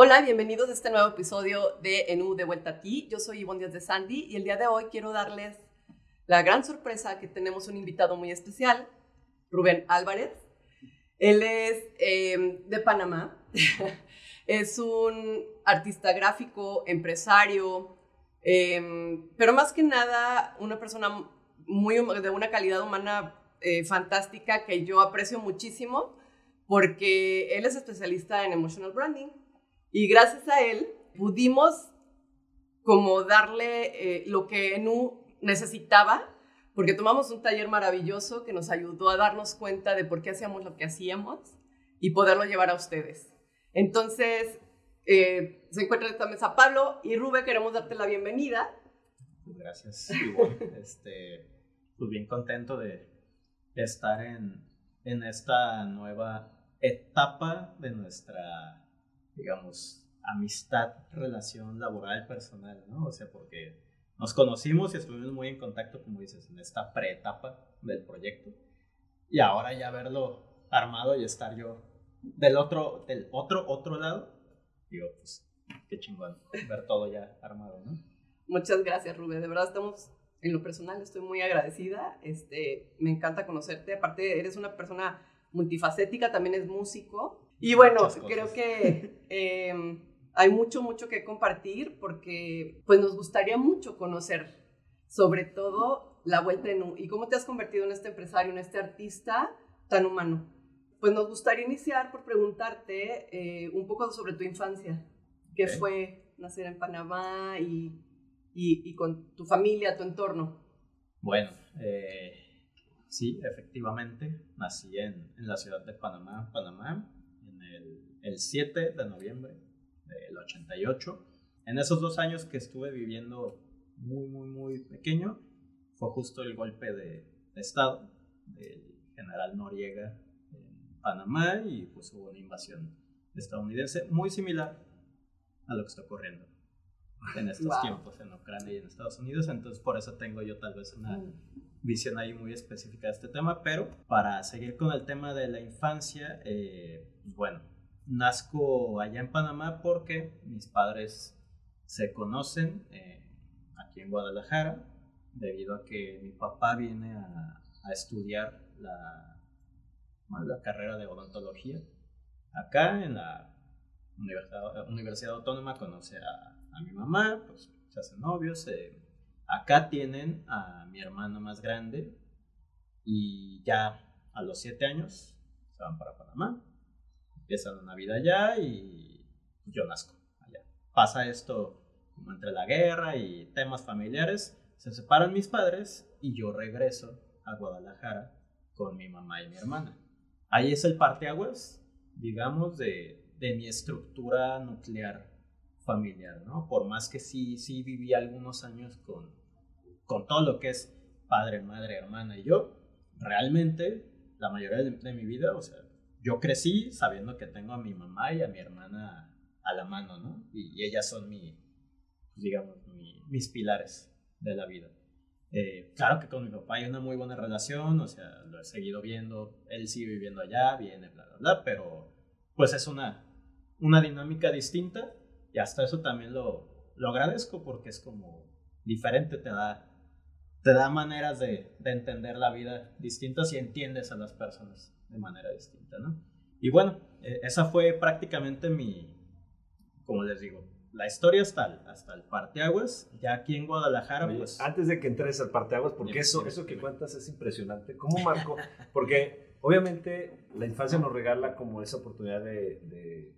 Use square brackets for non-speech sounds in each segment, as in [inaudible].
Hola, bienvenidos a este nuevo episodio de Enú de Vuelta a Ti. Yo soy Ivonne Díaz de Sandy y el día de hoy quiero darles la gran sorpresa que tenemos un invitado muy especial, Rubén Álvarez. Él es em, de Panamá, [laughs] es un artista gráfico, empresario, em, pero más que nada una persona muy, de una calidad humana eh, fantástica que yo aprecio muchísimo porque él es especialista en emotional branding y gracias a él pudimos como darle eh, lo que Enu necesitaba, porque tomamos un taller maravilloso que nos ayudó a darnos cuenta de por qué hacíamos lo que hacíamos y poderlo llevar a ustedes. Entonces, eh, se encuentra en esta mesa Pablo y Rube, queremos darte la bienvenida. Gracias, igual. [laughs] este, pues bien contento de, estar en, en esta nueva etapa de nuestra digamos, amistad, relación laboral, personal, ¿no? O sea, porque nos conocimos y estuvimos muy en contacto, como dices, en esta preetapa del proyecto. Y ahora ya verlo armado y estar yo del otro, del otro, otro lado, digo, pues, qué chingón ver todo ya armado, ¿no? Muchas gracias, Rubén. De verdad estamos, en lo personal, estoy muy agradecida. Este, me encanta conocerte. Aparte, eres una persona multifacética, también es músico. Y bueno, creo que em, hay mucho, mucho que compartir porque pues nos gustaría mucho conocer sobre todo la vuelta en U y cómo te has convertido en este empresario, en este artista tan humano. Pues nos gustaría iniciar por preguntarte eh, un poco sobre tu infancia, qué fue nacer en Panamá y, y, con tu familia, tu entorno. Bueno, eh, sí, efectivamente, nací en, en la ciudad de Panamá, Panamá el, 7 de noviembre del 88. En esos dos años que estuve viviendo muy, muy, muy pequeño, fue justo el golpe de, Estado del general Noriega en Panamá y pues hubo una invasión estadounidense muy similar a lo que está ocurriendo en estos tiempos en Ucrania y en Estados Unidos. Entonces por eso tengo yo tal vez una mm. visión ahí muy específica de este tema. Pero para seguir con el tema de la infancia, eh, pues bueno, nazco allá en Panamá porque mis padres se conocen eh, aquí en Guadalajara debido a que mi papá viene a, estudiar la, la, carrera de odontología. Acá en la Universidad, Autónoma conoce a, mi mamá, pues se hacen novios. Eh, acá tienen a mi hermano más grande y ya a los siete años se van para Panamá empieza la Navidad allá y yo nazco allá. Pasa esto como entre la guerra y temas familiares, se separan mis padres y yo regreso a Guadalajara con mi mamá y mi hermana. Ahí es el parteaguas, digamos, de, de mi estructura nuclear familiar, ¿no? Por más que sí, sí viví algunos años con, con todo lo que es padre, madre, hermana y yo, realmente la mayoría de, de mi vida, o sea, yo crecí sabiendo que tengo a mi mamá y a mi hermana a la mano, ¿no? Y, ellas son mi, pues, digamos, mis pilares de la vida. Eh, claro que con mi papá hay una muy buena relación, o sea, lo he seguido viendo, él sigue viviendo allá, viene, bla, bla, bla, pero pues es una, una dinámica distinta y hasta eso también lo, lo agradezco porque es como diferente, te da, te da maneras de, de entender la vida distintas y entiendes a las personas de manera distinta, ¿no? Y bueno, eh, esa fue prácticamente mi, como les digo, la historia hasta el, hasta el parteaguas, ya aquí en Guadalajara, pues... Antes de que entres al parteaguas, porque eso, eso que cuentas es impresionante, ¿cómo marcó? Porque obviamente la infancia nos regala como esa oportunidad de...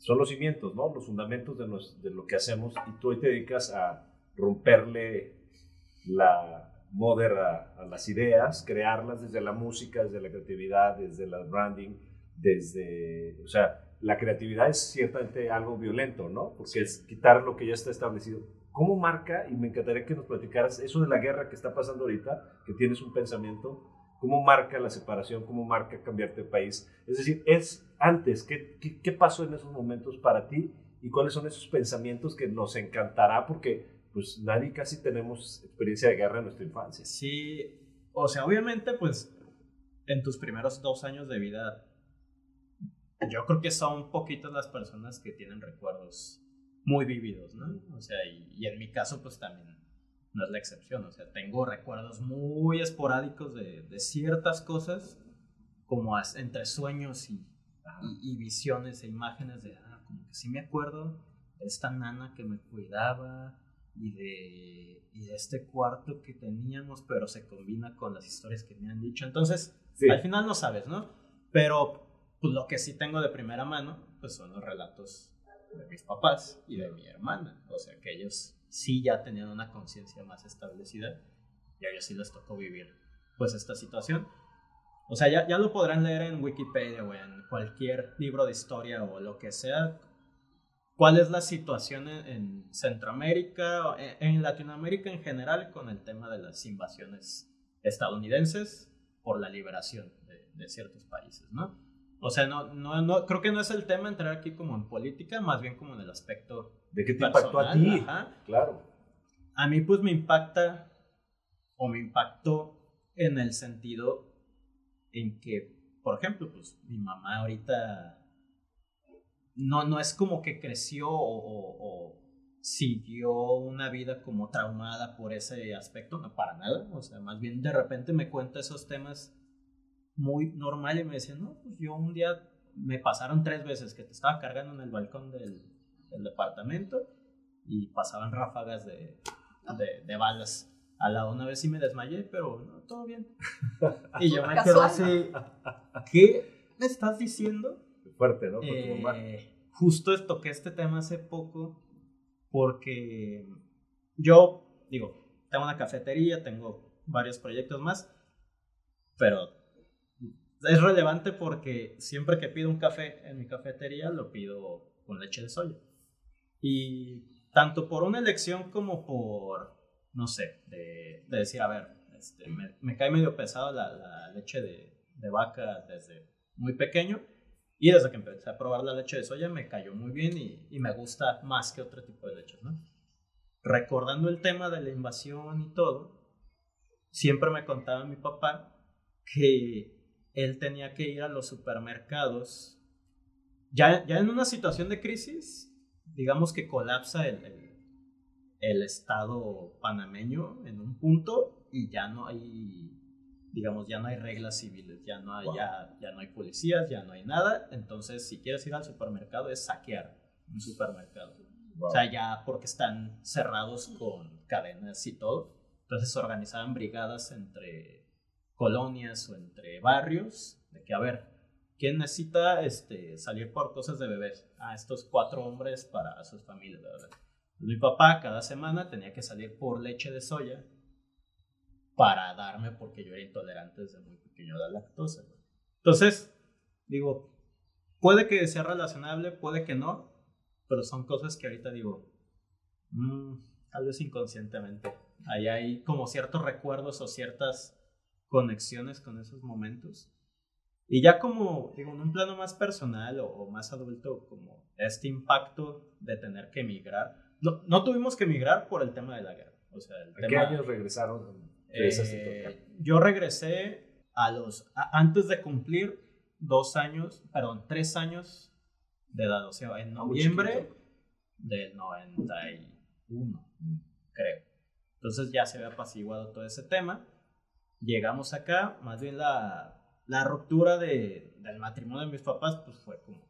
son los cimientos, ¿no? Los fundamentos de, de lo que hacemos y tú hoy te dedicas a romperle la, moder a, las ideas, crearlas desde la música, desde la creatividad, desde el branding, desde, o sea, la creatividad es ciertamente algo violento, ¿no? Porque es quitar lo que ya está establecido. ¿Cómo marca, y me encantaría que nos platicaras eso de la guerra que está pasando ahorita, que tienes un pensamiento, cómo marca la separación, cómo marca cambiarte de país? Es decir, es antes, ¿qué, qué, qué pasó en esos momentos para ti y cuáles son esos pensamientos que nos encantará? Porque pues nadie casi tenemos experiencia de guerra en nuestra infancia. Sí, o sea, obviamente, pues en tus primeros dos años de vida yo creo que son poquitas las personas que tienen recuerdos muy vívidos, ¿no? O sea, y, y, en mi caso, pues también no es la excepción. O sea, tengo recuerdos muy esporádicos de, de ciertas cosas, como entre sueños y, y, visiones e imágenes de, ah, como que sí me acuerdo de esta nana que me cuidaba y de, y de este cuarto que teníamos, pero se combina con las historias que me han dicho. Entonces, al final no sabes, ¿no? Pero pues, lo que sí tengo de primera mano, pues son los relatos de mis papás y de mi hermana. O sea, que ellos sí ya tenían una conciencia más establecida y a ellos sí les tocó vivir pues esta situación. O sea, ya, ya lo podrán leer en Wikipedia o en cualquier libro de historia o lo que sea. ¿Cuál es la situación en, Centroamérica, en, en Latinoamérica en general con el tema de las invasiones estadounidenses por la liberación de, de ciertos países, ¿no? O sea, no, no, no, creo que no es el tema entrar aquí como en política, más bien como en el aspecto. ¿De qué te impactó a ti? Claro. A mí, pues me impacta, o me impactó en el sentido en que, por ejemplo, pues mi mamá ahorita no, no es como que creció o, o siguió una vida como traumada por ese aspecto, no para nada. O sea, más bien de repente me cuenta esos temas muy normal y me decían, no, pues yo un día me pasaron tres veces que te estaba cargando en el balcón del, departamento y pasaban ráfagas de, de, balas. A la una vez sí me desmayé, pero no, todo bien. [laughs] y yo me quedo así, ¿qué me estás diciendo? Fuerte, ¿no? Eh, justo toqué este tema hace poco porque yo, digo, tengo una cafetería, tengo varios proyectos más, pero es relevante porque siempre que pido un café en mi cafetería lo pido con leche de soya. Y tanto por una elección como por, no sé, de, decir, a ver, este, me, cae medio pesado la, leche de, de, vaca desde muy pequeño. Y desde que empecé a probar la leche de soya me cayó muy bien y, y me gusta más que otro tipo de leches, ¿no? Recordando el tema de la invasión y todo, siempre me contaba mi papá que él tenía que ir a los supermercados. Ya, ya en una situación de crisis, digamos que colapsa el, el, estado panameño en un punto y ya no hay, digamos, ya no hay reglas civiles, ya no hay, ya, ya no hay policías, ya no hay nada. Entonces, si quieres ir al supermercado, es saquear un supermercado. O sea, ya porque están cerrados con cadenas y todo. Entonces organizaban brigadas entre colonias o entre barrios, de que, a ver, ¿quién necesita este, salir por cosas de bebés? Ah, estos cuatro hombres para sus familias, ¿verdad? Mi papá cada semana tenía que salir por leche de soya para darme porque yo era intolerante desde muy pequeño a la lactosa. Entonces, digo, puede que sea relacionable, puede que no, pero son cosas que ahorita digo, mmm, tal vez inconscientemente. Ahí hay como ciertos recuerdos o ciertas conexiones con esos momentos. Y ya como, digo, en un plano más personal o, más adulto, como este impacto de tener que emigrar. No, no, tuvimos que emigrar por el tema de la guerra. O sea, el qué años regresaron? Eh, yo regresé a los, antes de cumplir dos años, perdón, tres años de edad, o sea, en noviembre del 91, creo. Entonces ya se había apaciguado todo ese tema llegamos acá, más bien la, la ruptura de, del matrimonio de mis papás, pues fue como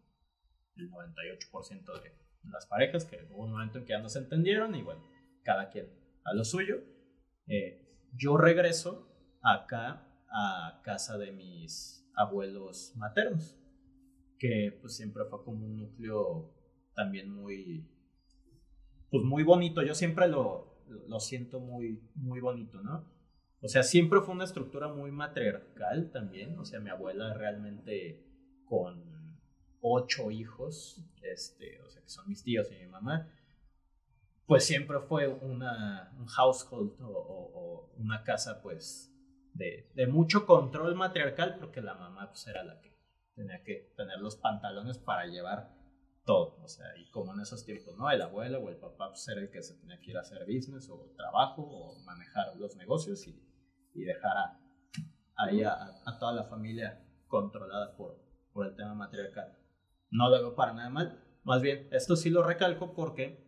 el 98% de las parejas, que hubo un momento en que ya no se entendieron y bueno, cada quien a lo suyo. Eh, yo regreso acá a casa de mis abuelos maternos, que pues siempre fue como un núcleo también muy, pues muy bonito. Yo siempre lo, lo siento muy, muy bonito, ¿no? O sea, siempre fue una estructura muy matriarcal también. O sea, mi abuela realmente con ocho hijos, este, o sea, que son mis tíos y mi mamá, pues siempre fue una, un household o, una casa, pues, de, de, mucho control matriarcal, porque la mamá, pues, era la que tenía que tener los pantalones para llevar todo. O sea, y como en esos tiempos, ¿no? El abuelo o el papá, pues, era el que se tenía que ir a hacer business o trabajo o manejar los negocios y y dejar a, ahí a, toda la familia controlada por, por el tema matriarcal. no lo veo para nada mal. Más bien, esto sí lo recalco porque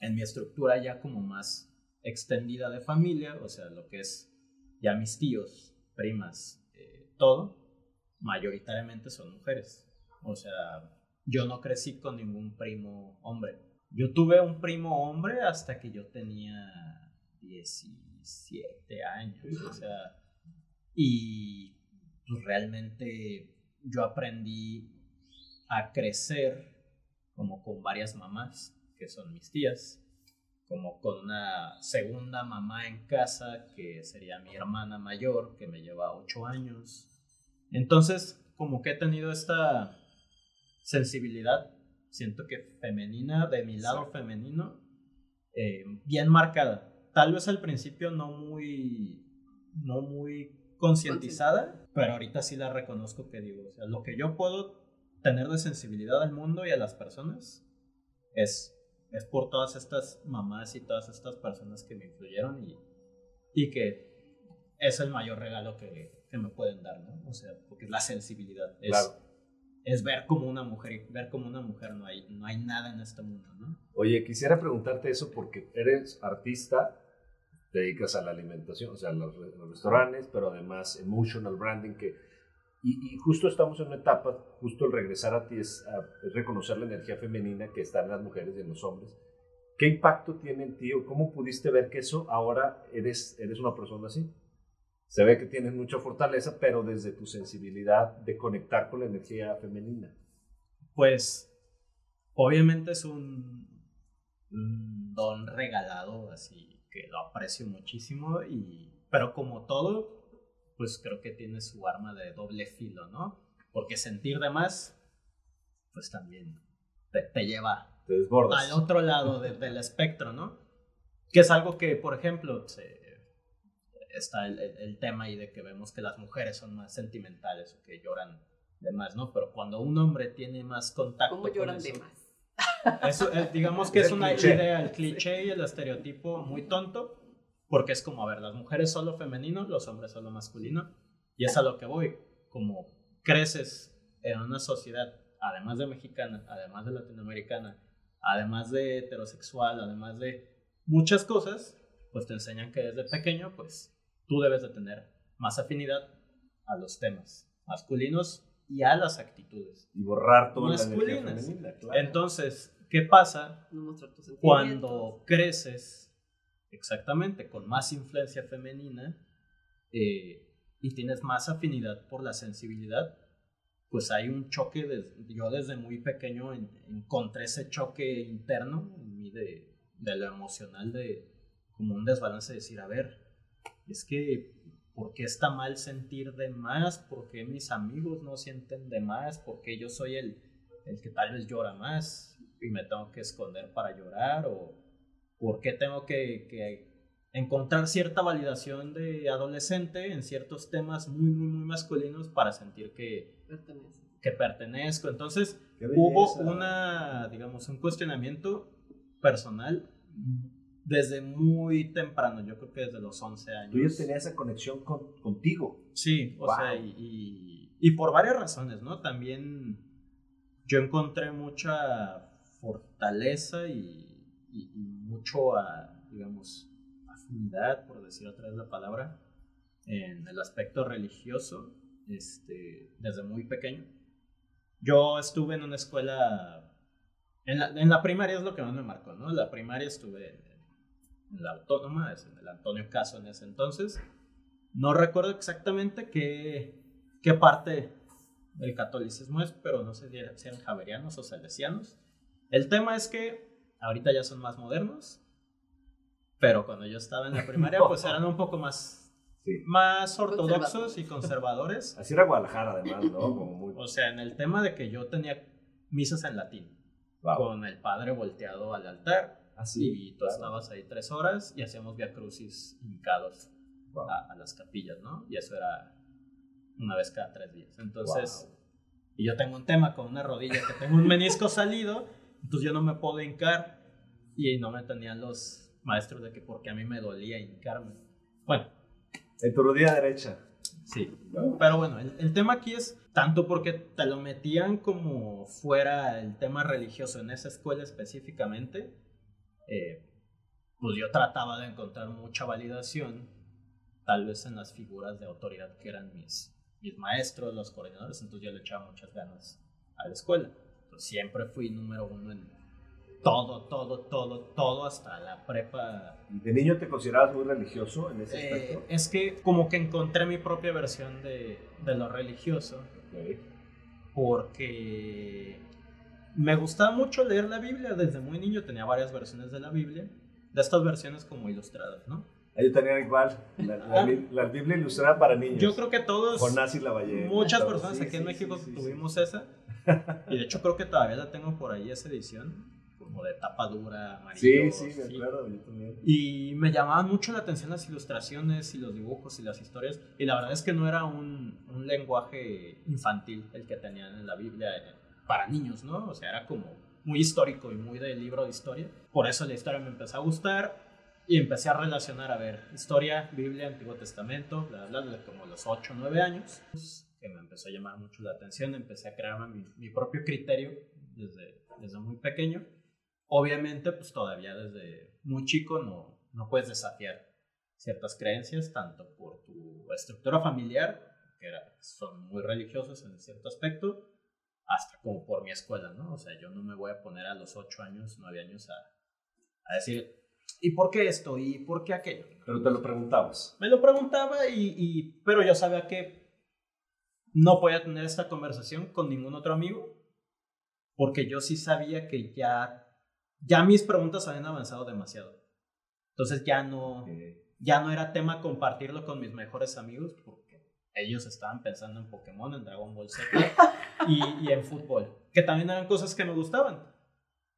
en mi estructura ya como más extendida de familia, o sea, lo que es ya mis tíos, primas, eh, todo, mayoritariamente son mujeres. O sea, yo no crecí con ningún primo hombre. Yo tuve un primo hombre hasta que yo tenía 17 años. O sea, y pues, realmente yo aprendí a crecer como con varias mamás, que son mis tías, como con una segunda mamá en casa, que sería mi hermana mayor, que me lleva 8 años. Entonces, como que he tenido esta sensibilidad, siento que femenina, de mi lado femenino, eh, bien marcada. Tal vez al principio no muy, no muy concientizada, pero ahorita sí la reconozco que digo, o sea, lo que yo puedo tener de sensibilidad al mundo y a las personas es, es por todas estas mamás y todas estas personas que me influyeron y, y que es el mayor regalo que, que me pueden dar, ¿no? O sea, porque la sensibilidad. Es, Claro. Es ver como una mujer, ver como una mujer no hay, no hay nada en este mundo, ¿no? Oye, quisiera preguntarte eso porque eres artista, te dedicas a la alimentación, o sea, a los, los restaurantes, pero además emotional branding, que, y, y justo estamos en una etapa, justo el regresar a ti es, a- es reconocer la energía femenina que está en las mujeres y en los hombres. ¿Qué impacto tiene en ti o cómo pudiste ver que eso ahora eres, eres una persona así? Se ve que tienes mucha fortaleza, pero desde tu sensibilidad de conectar con la energía femenina. Pues, obviamente es un, un don regalado, así que lo aprecio muchísimo, y, pero como todo, pues creo que tiene su arma de doble filo, ¿no? Porque sentir de más, pues también te, te lleva Te al otro lado de- del espectro, ¿no? Que es algo que, por ejemplo, se- está el, el- el tema ahí de que vemos que las mujeres son más sentimentales o que lloran de más, ¿no? Pero cuando un hombre tiene más contacto ¿Cómo con lloran eso- de más? eso, eh, digamos [laughs] que Es una cliché. idea, el cliché y el estereotipo muy tonto, porque es como, a ver, las mujeres solo femenino, los hombres solo masculino, y es a lo que voy, como creces en una sociedad, además de mexicana, además de latinoamericana, además de heterosexual, además de muchas cosas, pues te enseñan que desde pequeño, pues tú debes de tener más afinidad a los temas masculinos y a las actitudes. y borrar toda la energía Masculinas. femenina, claro. Entonces, ¿qué pasa No cuando creces exactamente con más influencia femenina eh, y tienes más afinidad por la sensibilidad, pues hay un choque, de- yo desde muy pequeño en- encontré ese choque interno en mí de, de lo emocional, de como un desbalance de decir, a ver, es que, ¿por qué está mal sentir de más? ¿Por qué mis amigos no sienten de más? ¿Por qué yo soy el, el que tal vez llora más y me tengo que esconder para llorar? ¿O por qué tengo que, que encontrar cierta validación de adolescente en ciertos temas muy, muy, muy masculinos para sentir que, Pertenece. que pertenezco? Entonces, hubo una, digamos, un cuestionamiento personal desde muy temprano, yo creo que desde los 11 años. Tú ya tenías esa conexión con- contigo. Sí, o Wow. sea, y, y- y por varias razones, ¿no? También yo encontré mucha fortaleza y, y- y mucho, ah, digamos, afinidad, por decir otra vez la palabra, en el aspecto religioso, este, desde muy pequeño. Yo estuve en una escuela, en la, en la primaria es lo que más me marcó, ¿no? La primaria estuve en, la autónoma, es en el Antonio Caso en ese entonces. No recuerdo exactamente qué, qué parte del catolicismo es, pero no sé si eran si eran javerianos o salesianos. El tema es que ahorita ya son más modernos, pero cuando yo estaba en la primaria, [laughs] pues eran un poco más, Sí. más ortodoxos y conservadores. Así era Guadalajara, además, ¿no? [laughs] Como muy. O sea, en el tema de que yo tenía misas en latín, Wow. con el padre volteado al altar, Así. y tú estabas ahí tres horas y hacíamos via crucis hincados a, a las capillas, ¿no? Y eso era una vez cada tres días. Entonces, y yo tengo un tema con una rodilla que tengo un menisco [laughs] salido, entonces yo no me puedo hincar y no me tenían los maestros de que porque a mí me dolía hincarme. Bueno, En tu rodilla derecha. Sí, pero bueno, el, el, tema aquí es tanto porque te lo metían como fuera el tema religioso en esa escuela específicamente, eh, pues yo trataba de encontrar mucha validación, tal vez en las figuras de autoridad que eran mis, mis maestros, los coordinadores, entonces yo le echaba muchas ganas a la escuela. Entonces siempre fui número uno en todo, todo, todo, todo hasta la prepa. ¿De niño te considerabas muy religioso en ese Eh, aspecto? es que como que encontré mi propia versión de, de lo religioso, Ok. porque me gustaba mucho leer la Biblia desde muy niño, tenía varias versiones de la Biblia, de estas versiones como ilustradas, ¿no? Yo tenía igual, la, la, Ah. la Biblia ilustrada para niños. Yo creo que todos, Jonás y la ballena. muchas todo. personas Sí, aquí en sí, México sí, sí, tuvimos esa, y de hecho creo que todavía la tengo por ahí esa edición, como de tapa dura, amarillo. sí, sí, me acuerdo, yo también. Y me llamaban mucho la atención las ilustraciones y los dibujos y las historias. Y la verdad es que no era un, un lenguaje infantil el que tenían en la Biblia para niños, ¿no? O sea, era como muy histórico y muy de libro de historia. Por eso la historia me empezó a gustar y empecé a relacionar, a ver, historia, Biblia, Antiguo Testamento, bla, bla, bla, como los 8 o 9 años, que me empezó a llamar mucho la atención. Empecé a crearme mi, mi propio criterio desde, desde muy pequeño obviamente, pues todavía desde muy chico no, no puedes desafiar ciertas creencias, tanto por tu estructura familiar, que era- son muy religiosos en cierto aspecto, hasta como por mi escuela, ¿no? O sea, yo no me voy a poner a los 8 años, 9 años a, a decir, ¿y por qué esto? ¿Y por qué aquello? Pero te lo preguntabas. Me lo preguntaba y, y- pero yo sabía que no podía tener esta conversación con ningún otro amigo porque yo sí sabía que ya ya mis preguntas habían avanzado demasiado. Entonces ya no ya no era tema compartirlo con mis mejores amigos porque ellos estaban pensando en Pokémon, en Dragon Ball Z [laughs] y, y en fútbol, que también eran cosas que me gustaban.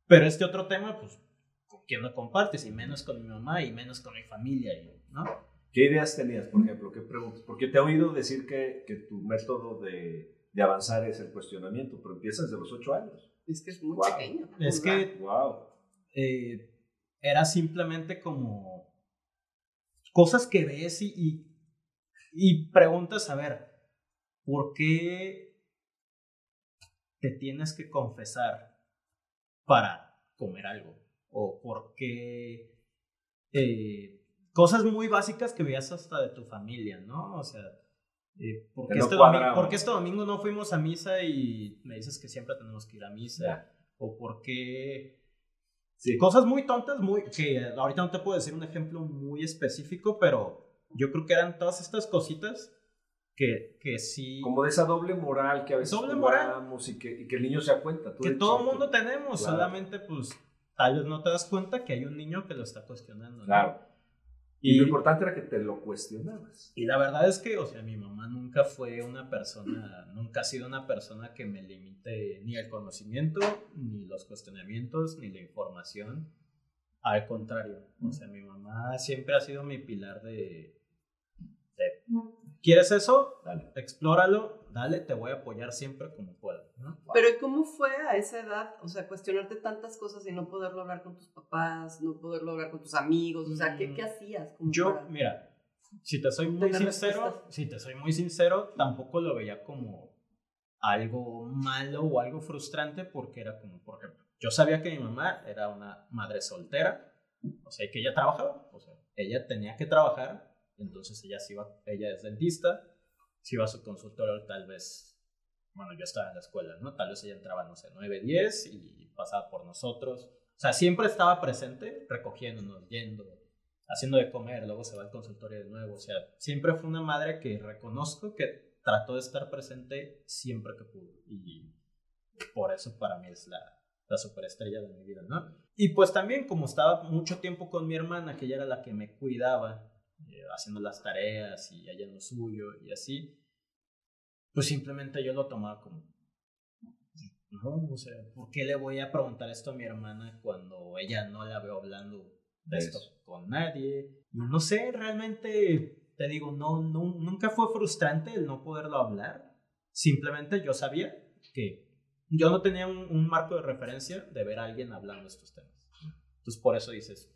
Pero este otro tema, pues, ¿con quién lo compartes? Y menos con mi mamá y menos con mi familia, ¿no? ¿Qué ideas tenías, por ejemplo? ¿Qué preguntas? Porque te he oído decir que, que tu método de, de avanzar es el cuestionamiento, pero empiezas de los 8 años. Es que es muy Wow. pequeño. Es que ¡Wow! eh, era simplemente como cosas que ves y, y, y preguntas, a ver, ¿por qué te tienes que confesar para comer algo? ¿O por qué eh, cosas muy básicas que veías hasta de tu familia, ¿no? O sea, eh, ¿por, Que qué no este domingo, por qué este domingo no fuimos a misa y me dices que siempre tenemos que ir a misa? Ya. ¿O por qué Sí. Cosas muy tontas, muy que ahorita no te puedo decir un ejemplo muy específico, pero yo creo que eran todas estas cositas que, que sí, Como de esa doble moral que a veces Doble moral. y que, y que el niño se da cuenta. Tú que todo el mundo tenemos, Claro. solamente pues tal vez no te das cuenta que hay un niño que lo está cuestionando. ¿no? Claro. Y, Y, lo importante era que te lo cuestionabas. y la verdad es que, o sea, mi mamá nunca fue una persona, nunca ha sido una persona que me limite ni el conocimiento, ni los cuestionamientos, ni la información. Al contrario, o sea, mi mamá siempre ha sido mi pilar de, ¿quieres eso? Dale. Explóralo, dale, te voy a apoyar siempre como pueda. ¿no? Pero ¿y ¿cómo fue a esa edad? O sea, cuestionarte tantas cosas y no poderlo hablar con tus papás, no poderlo hablar con tus amigos. O sea, ¿qué, Mm. qué hacías? Yo, para- mira, si te soy muy sincero, respuestas. si te soy muy sincero, tampoco lo veía como algo malo o algo frustrante porque era como, por ejemplo, yo sabía que mi mamá era una madre soltera, o sea, que ella trabajaba, o sea, ella tenía que trabajar, entonces ella se iba, ella es dentista, se iba a su consultorio tal vez, bueno, yo estaba en la escuela, ¿no? Tal vez ella entraba, no sé, 9, 10 y pasaba por nosotros, o sea, siempre estaba presente, recogiéndonos, yendo, haciendo de comer, luego se va al consultorio de nuevo. O sea, siempre fue una madre que reconozco que trató de estar presente siempre que pudo. Y por eso para mí es la, la superestrella de mi vida, ¿no? Y pues también como estaba mucho tiempo con mi hermana, que ella era la que me cuidaba, eh, haciendo las tareas y ella en lo suyo y así, pues simplemente yo lo tomaba como, no, o sea, ¿por qué le voy a preguntar esto a mi hermana cuando ella no la veo hablando de esto Eso. con nadie? Y no sé, realmente, te digo, no, no, nunca fue frustrante el no poderlo hablar. Simplemente yo sabía que yo no tenía un, un marco de referencia de ver a alguien hablando estos temas. Entonces por eso dices,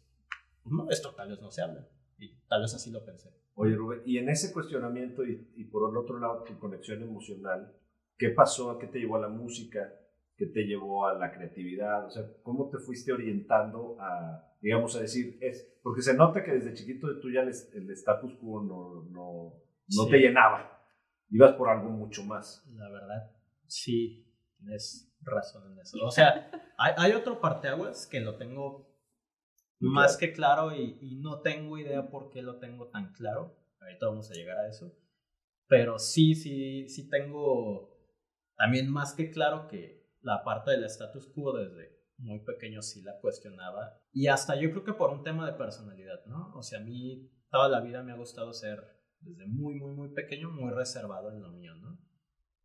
no, esto tal vez no se habla. Y tal vez así lo pensé. Oye, Rubén, y en ese cuestionamiento y, y por el otro lado tu conexión emocional, ¿qué pasó? ¿Qué te llevó a la música? ¿Qué te llevó a la creatividad? O sea, ¿cómo te fuiste orientando a, digamos, a decir, es, porque se nota que desde chiquito tú ya el, el status quo no, no, no Sí. te llenaba, ibas por algo mucho más. La verdad, sí, tienes razón en eso. O sea, hay, hay otro parteaguas que lo tengo más que claro y, y no tengo idea por qué lo tengo tan claro. Ahorita vamos a llegar a eso. Pero sí, sí, sí tengo también más que claro que la parte del status quo desde muy pequeño sí la cuestionaba. Y hasta yo creo que por un tema de personalidad, ¿no? O sea, a mí toda la vida me ha gustado ser desde muy, muy, muy pequeño, muy reservado en lo mío, ¿no?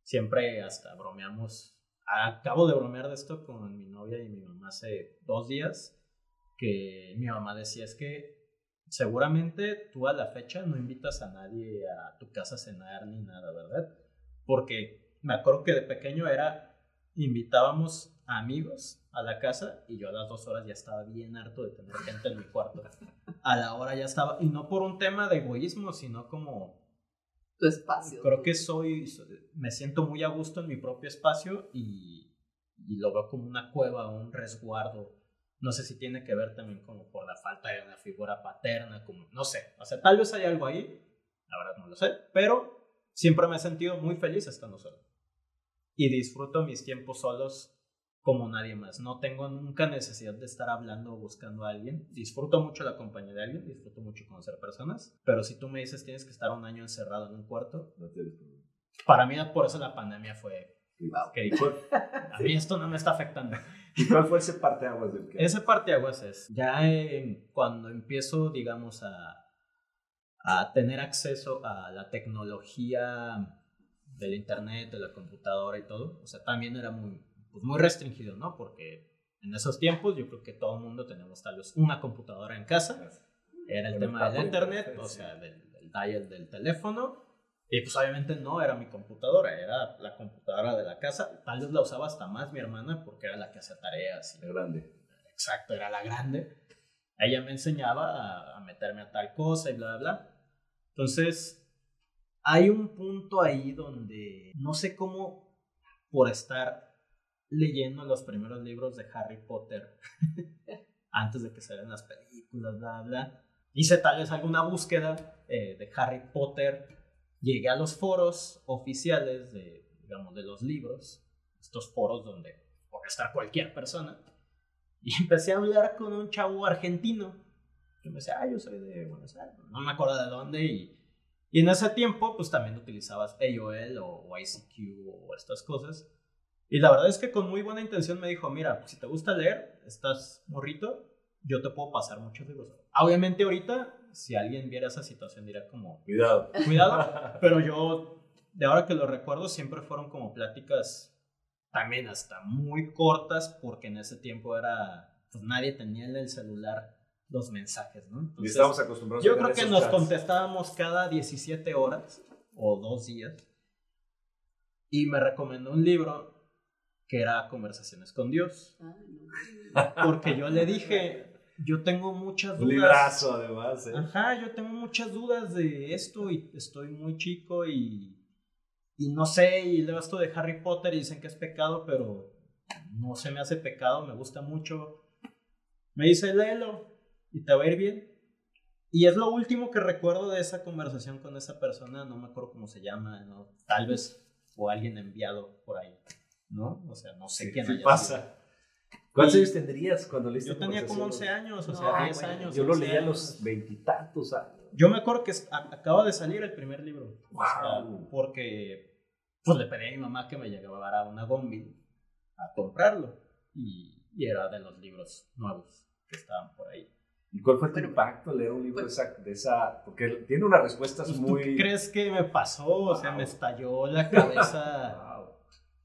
Siempre hasta bromeamos. Acabo de bromear de esto con mi novia y mi mamá hace dos días, que mi mamá decía es que seguramente tú a la fecha no invitas a nadie a tu casa a cenar ni nada, ¿verdad? Porque me acuerdo que de pequeño era, invitábamos a amigos a la casa y yo a las dos horas ya estaba bien harto de tener gente en mi cuarto. A la hora ya estaba, y no por un tema de egoísmo, sino como Tu espacio. creo que soy, me siento muy a gusto en mi propio espacio y, y lo veo como una cueva, un resguardo. No sé si tiene que ver también como por la falta de una figura paterna, como, no sé, o sea, tal vez hay algo ahí, la verdad no lo sé, pero siempre me he sentido muy feliz estando solo. Y disfruto mis tiempos solos como nadie más. No tengo nunca necesidad de estar hablando o buscando a alguien. Disfruto mucho la compañía de alguien, disfruto mucho conocer personas, pero si tú me dices tienes que estar un año encerrado en un cuarto, No problema. para mí por eso la pandemia fue, Wow. que a mí esto no me está afectando. ¿Y cuál fue ese parteaguas del que? Ese parteaguas es, ya en- cuando empiezo, digamos, a, a tener acceso a la tecnología del internet, de la computadora y todo, o sea, también era muy, pues, muy restringido, ¿no? Porque en esos tiempos yo creo que todo el mundo tenemos tal vez una computadora en casa, era el tema del internet, o sea, del, del dial del teléfono, y pues obviamente no era mi computadora, era la computadora de la casa, tal vez la usaba hasta más mi hermana porque era la que hacía tareas y Era grande. exacto, era la grande. Ella me enseñaba a, a meterme a tal cosa y bla, bla, bla. Entonces, hay un punto ahí donde no sé cómo, por estar leyendo los primeros libros de Harry Potter, [laughs] antes de que salgan las películas, bla, bla, hice tal vez alguna búsqueda eh, de Harry Potter, llegué a los foros oficiales de, digamos, de los libros, estos foros donde puede estar cualquier persona, y [laughs] empecé a hablar con un chavo argentino que me decía, ah, yo soy de Buenos Aires, no me acuerdo de dónde, y, y en ese tiempo pues también utilizabas AOL o, ICQ o estas cosas, y la verdad es que con muy buena intención me dijo, mira, si te gusta leer, estás morrito, yo te puedo pasar muchos libros. Obviamente ahorita, si alguien viera esa situación, diría como, Cuidado. cuidado, [laughs] pero yo, de ahora que lo recuerdo, siempre fueron como pláticas también hasta muy cortas, porque en ese tiempo era, pues nadie tenía en el celular los mensajes, ¿no? Y Entonces, estamos acostumbrados yo a creo que nos chats. contestábamos cada 17 horas o dos días. Y me recomendó un libro que era Conversaciones con Dios. No. Porque yo le dije, yo tengo muchas dudas. Un librazo, además. ¿eh? Ajá, yo tengo muchas dudas de esto y estoy muy chico y, y no sé, y leo esto de Harry Potter y dicen que es pecado, pero no se me hace pecado, me gusta mucho. Me dice, léelo y te va a ir bien. Y es lo último que recuerdo de esa conversación con esa persona, no me acuerdo cómo se llama, ¿no? tal vez fue alguien enviado por ahí, ¿no? O sea, no sé Sí, quién sí haya pasa. ¿Cuántos años tendrías cuando leíste. Yo tenía como 11 Conversaciones? años, o No, sea, 10 bueno, años. Yo lo 11 leí a los veintitantos años. Yo me acuerdo que acaba de salir el primer libro. O sea, Wow. porque pues le pedí a mi mamá que me llevara una Gombil a comprarlo. Y, y era de los libros nuevos que estaban por ahí. ¿Y cuál fue tu impacto leer un libro pues- de, esa, de esa? Porque tiene unas respuestas Pues, ¿Tú muy. qué crees que me pasó? O sea, Wow. me estalló la cabeza. [laughs]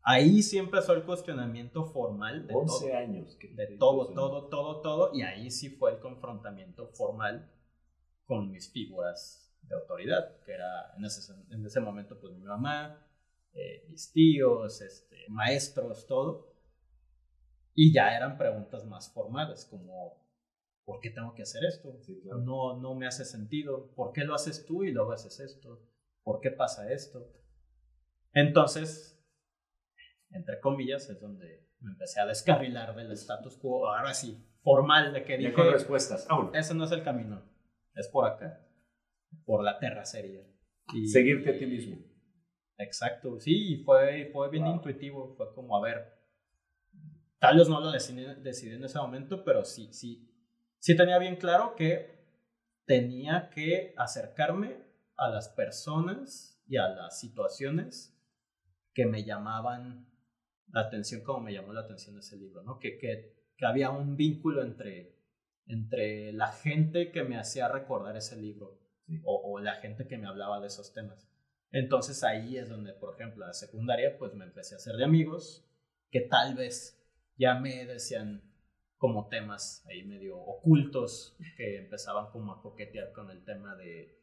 Ahí sí empezó el cuestionamiento formal de 11 todo. años. qué De todo, todo, todo, todo. Y ahí sí fue el confrontamiento formal con mis figuras de autoridad, que era en ese, en ese momento pues mi mamá, eh, mis tíos, este, maestros, todo. Y ya eran preguntas más formales, como ¿por qué tengo que hacer esto? no, no me hace sentido. ¿Por qué lo haces tú y luego haces esto? ¿Por qué pasa esto? Entonces, entre comillas, es donde me empecé a descarrilar del status quo, ahora sí, formal, de que dije... con respuestas. Ese no es el camino, es por acá, por la terracería. Y, Seguirte a ti mismo. Exacto, sí, fue, fue bien intuitivo, fue como, a ver, tal vez no lo decidí, decidí en ese momento, pero sí, sí, sí tenía bien claro que tenía que acercarme a las personas y a las situaciones que me llamaban la atención, como me llamó la atención ese libro, ¿no? Que, que, que había un vínculo entre, entre la gente que me hacía recordar ese libro o, o, la gente que me hablaba de esos temas. Entonces ahí es donde, por ejemplo, la secundaria, pues me empecé a hacer de amigos que tal vez ya me decían como temas ahí medio ocultos que empezaban como a coquetear con el tema de,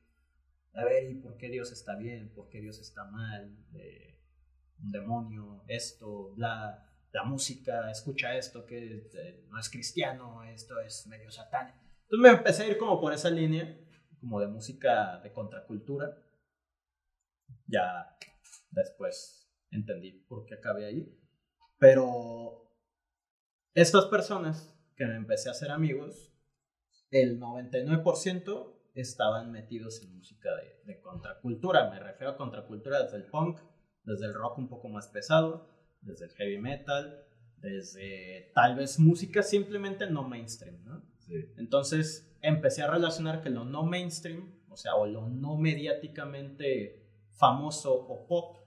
a ver, ¿y por qué Dios está bien? ¿Por qué Dios está mal? Un demonio, esto, bla, la música, escucha esto que eh, no es cristiano, esto es medio satánico. Entonces me empecé a ir como por esa línea, como de música de contracultura. Ya después entendí por qué acabé ahí. Pero estas personas que me empecé a hacer amigos, el 99% estaban metidos en música de, de, contracultura. Me refiero a contracultura desde el punk, desde el rock un poco más pesado, desde el heavy metal, desde tal vez música simplemente no mainstream, ¿no? Entonces empecé a relacionar que lo no mainstream, o sea, o lo no mediáticamente famoso o pop,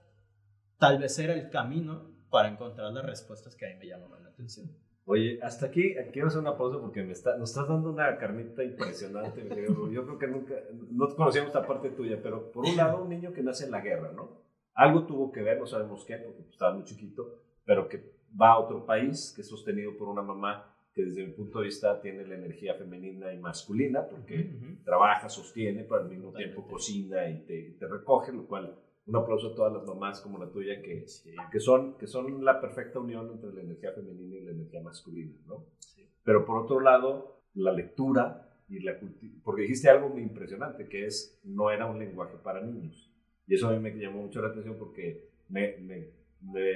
tal vez era el camino para encontrar las respuestas que a mí me llamaban la atención. Oye, hasta aquí quiero hacer una pausa porque me está, nos estás dando una carnita impresionante. Yo creo que nunca, no conocíamos esta parte tuya, pero por un lado, un niño que nace en la guerra, ¿no? Algo tuvo que ver, no sabemos qué, porque estaba muy chiquito, pero que va a otro país, que es sostenido por una mamá que desde mi punto de vista tiene la energía femenina y masculina, porque trabaja, sostiene, pero al mismo tiempo cocina y te, te, recoge, lo cual un aplauso a todas las mamás como la tuya que, que, son, que son la perfecta unión entre la energía femenina y la energía masculina, ¿no? Pero por otro lado, la lectura y la porque dijiste algo muy impresionante, que es, no era un lenguaje para niños. Y eso a mí me llamó mucho la atención porque me, me,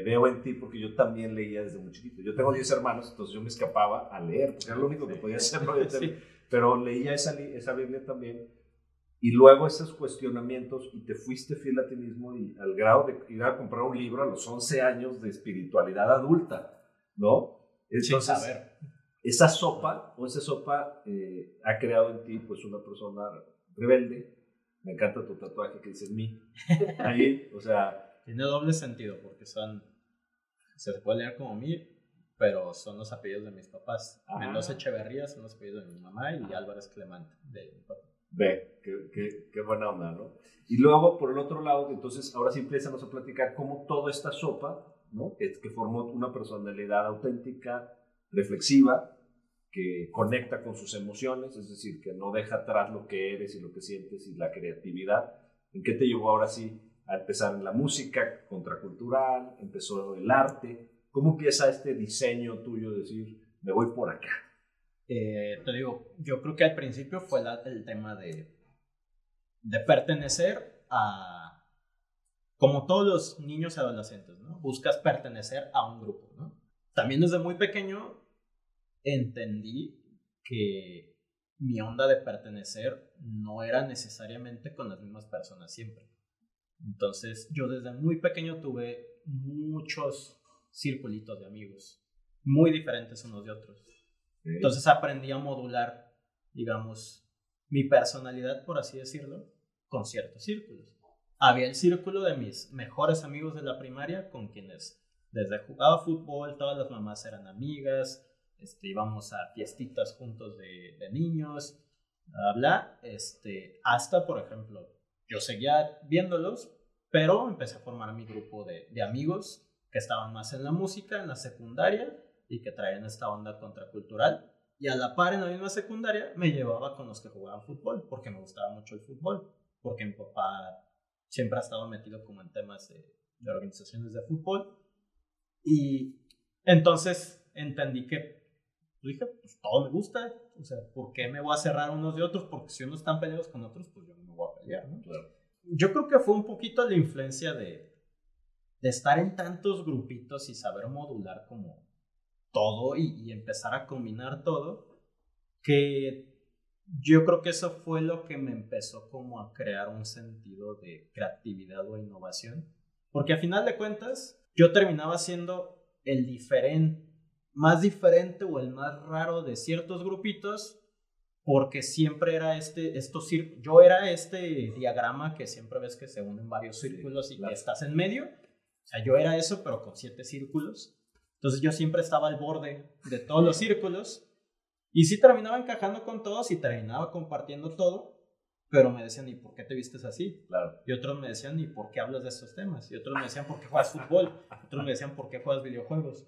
veo en ti porque yo también leía desde muy chiquito. Yo tengo 10 hermanos, entonces yo me escapaba a leer, porque era lo único que podía hacer. [laughs] Pero leía esa, esa Biblia también. Y luego esos cuestionamientos y te fuiste fiel a ti mismo y al grado de ir a comprar un libro a los 11 años de espiritualidad adulta, ¿no? Entonces, a ver. esa sopa o esa sopa eh, ha creado en ti pues una persona rebelde, me encanta tu tatuaje que dice mí. [laughs] Ahí, o sea. Tiene doble sentido porque son. Se puede leer como mí, pero son los apellidos de mis papás. Ah. Mendoza Echeverría son los apellidos de mi mamá y Álvarez Clemente de mi papá. Ve, qué, qué, qué, buena onda, ¿no? Y luego, por el otro lado, entonces, ahora sí empezamos a platicar cómo toda esta sopa, ¿no? Que, que formó una personalidad auténtica, reflexiva, que conecta con sus emociones, es decir, que no deja atrás lo que eres y lo que sientes y la creatividad. ¿En qué te llevó ahora sí a empezar en la música contracultural? ¿Empezó el arte? ¿Cómo empieza este diseño tuyo de decir, me voy por acá? Eh, te digo, yo creo que al principio fue el tema de, de pertenecer a, como todos los niños adolescentes, ¿no? Buscas pertenecer a un grupo, ¿no? También desde muy pequeño entendí que mi onda de pertenecer no era necesariamente con las mismas personas siempre. Entonces yo desde muy pequeño tuve muchos circulitos de amigos, muy diferentes unos de otros. Entonces aprendí a modular, digamos, mi personalidad, por así decirlo, con ciertos círculos. Había el círculo de mis mejores amigos de la primaria con quienes desde jugaba fútbol, todas las mamás eran amigas, este, íbamos a fiestitas juntos de, de niños, bla, este, hasta, por ejemplo, yo seguía viéndolos, pero empecé a formar mi grupo de, de amigos que estaban más en la música, en la secundaria, y que traían esta onda contracultural. Y a la par, en la misma secundaria, me llevaba con los que jugaban fútbol, porque me gustaba mucho el fútbol, porque mi papá siempre ha estado metido como en temas de, de organizaciones de fútbol. Y entonces entendí que dije, pues todo me gusta, o sea, ¿por qué me voy a cerrar unos de otros? Porque si unos están peleados con otros, pues yo no me voy a pelear, ¿no? Yo creo que fue un poquito la influencia de, de estar en tantos grupitos y saber modular como todo y, y empezar a combinar todo, que yo creo que eso fue lo que me empezó como a crear un sentido de creatividad o innovación. Porque a final de cuentas, yo terminaba siendo el diferente, más diferente o el más raro de ciertos grupitos, porque siempre era este, estos yo era este diagrama que siempre ves que se unen varios círculos y que estás en medio. O sea, yo era eso, pero con siete círculos. Entonces yo siempre estaba al borde de todos los círculos y sí terminaba encajando con todos y terminaba compartiendo todo, pero me decían, ¿y por qué te vistes así? Claro. Y otros me decían, ¿y por qué hablas de estos temas? Y otros me decían, ¿por qué juegas fútbol? [laughs] Otros me decían, ¿por qué juegas videojuegos?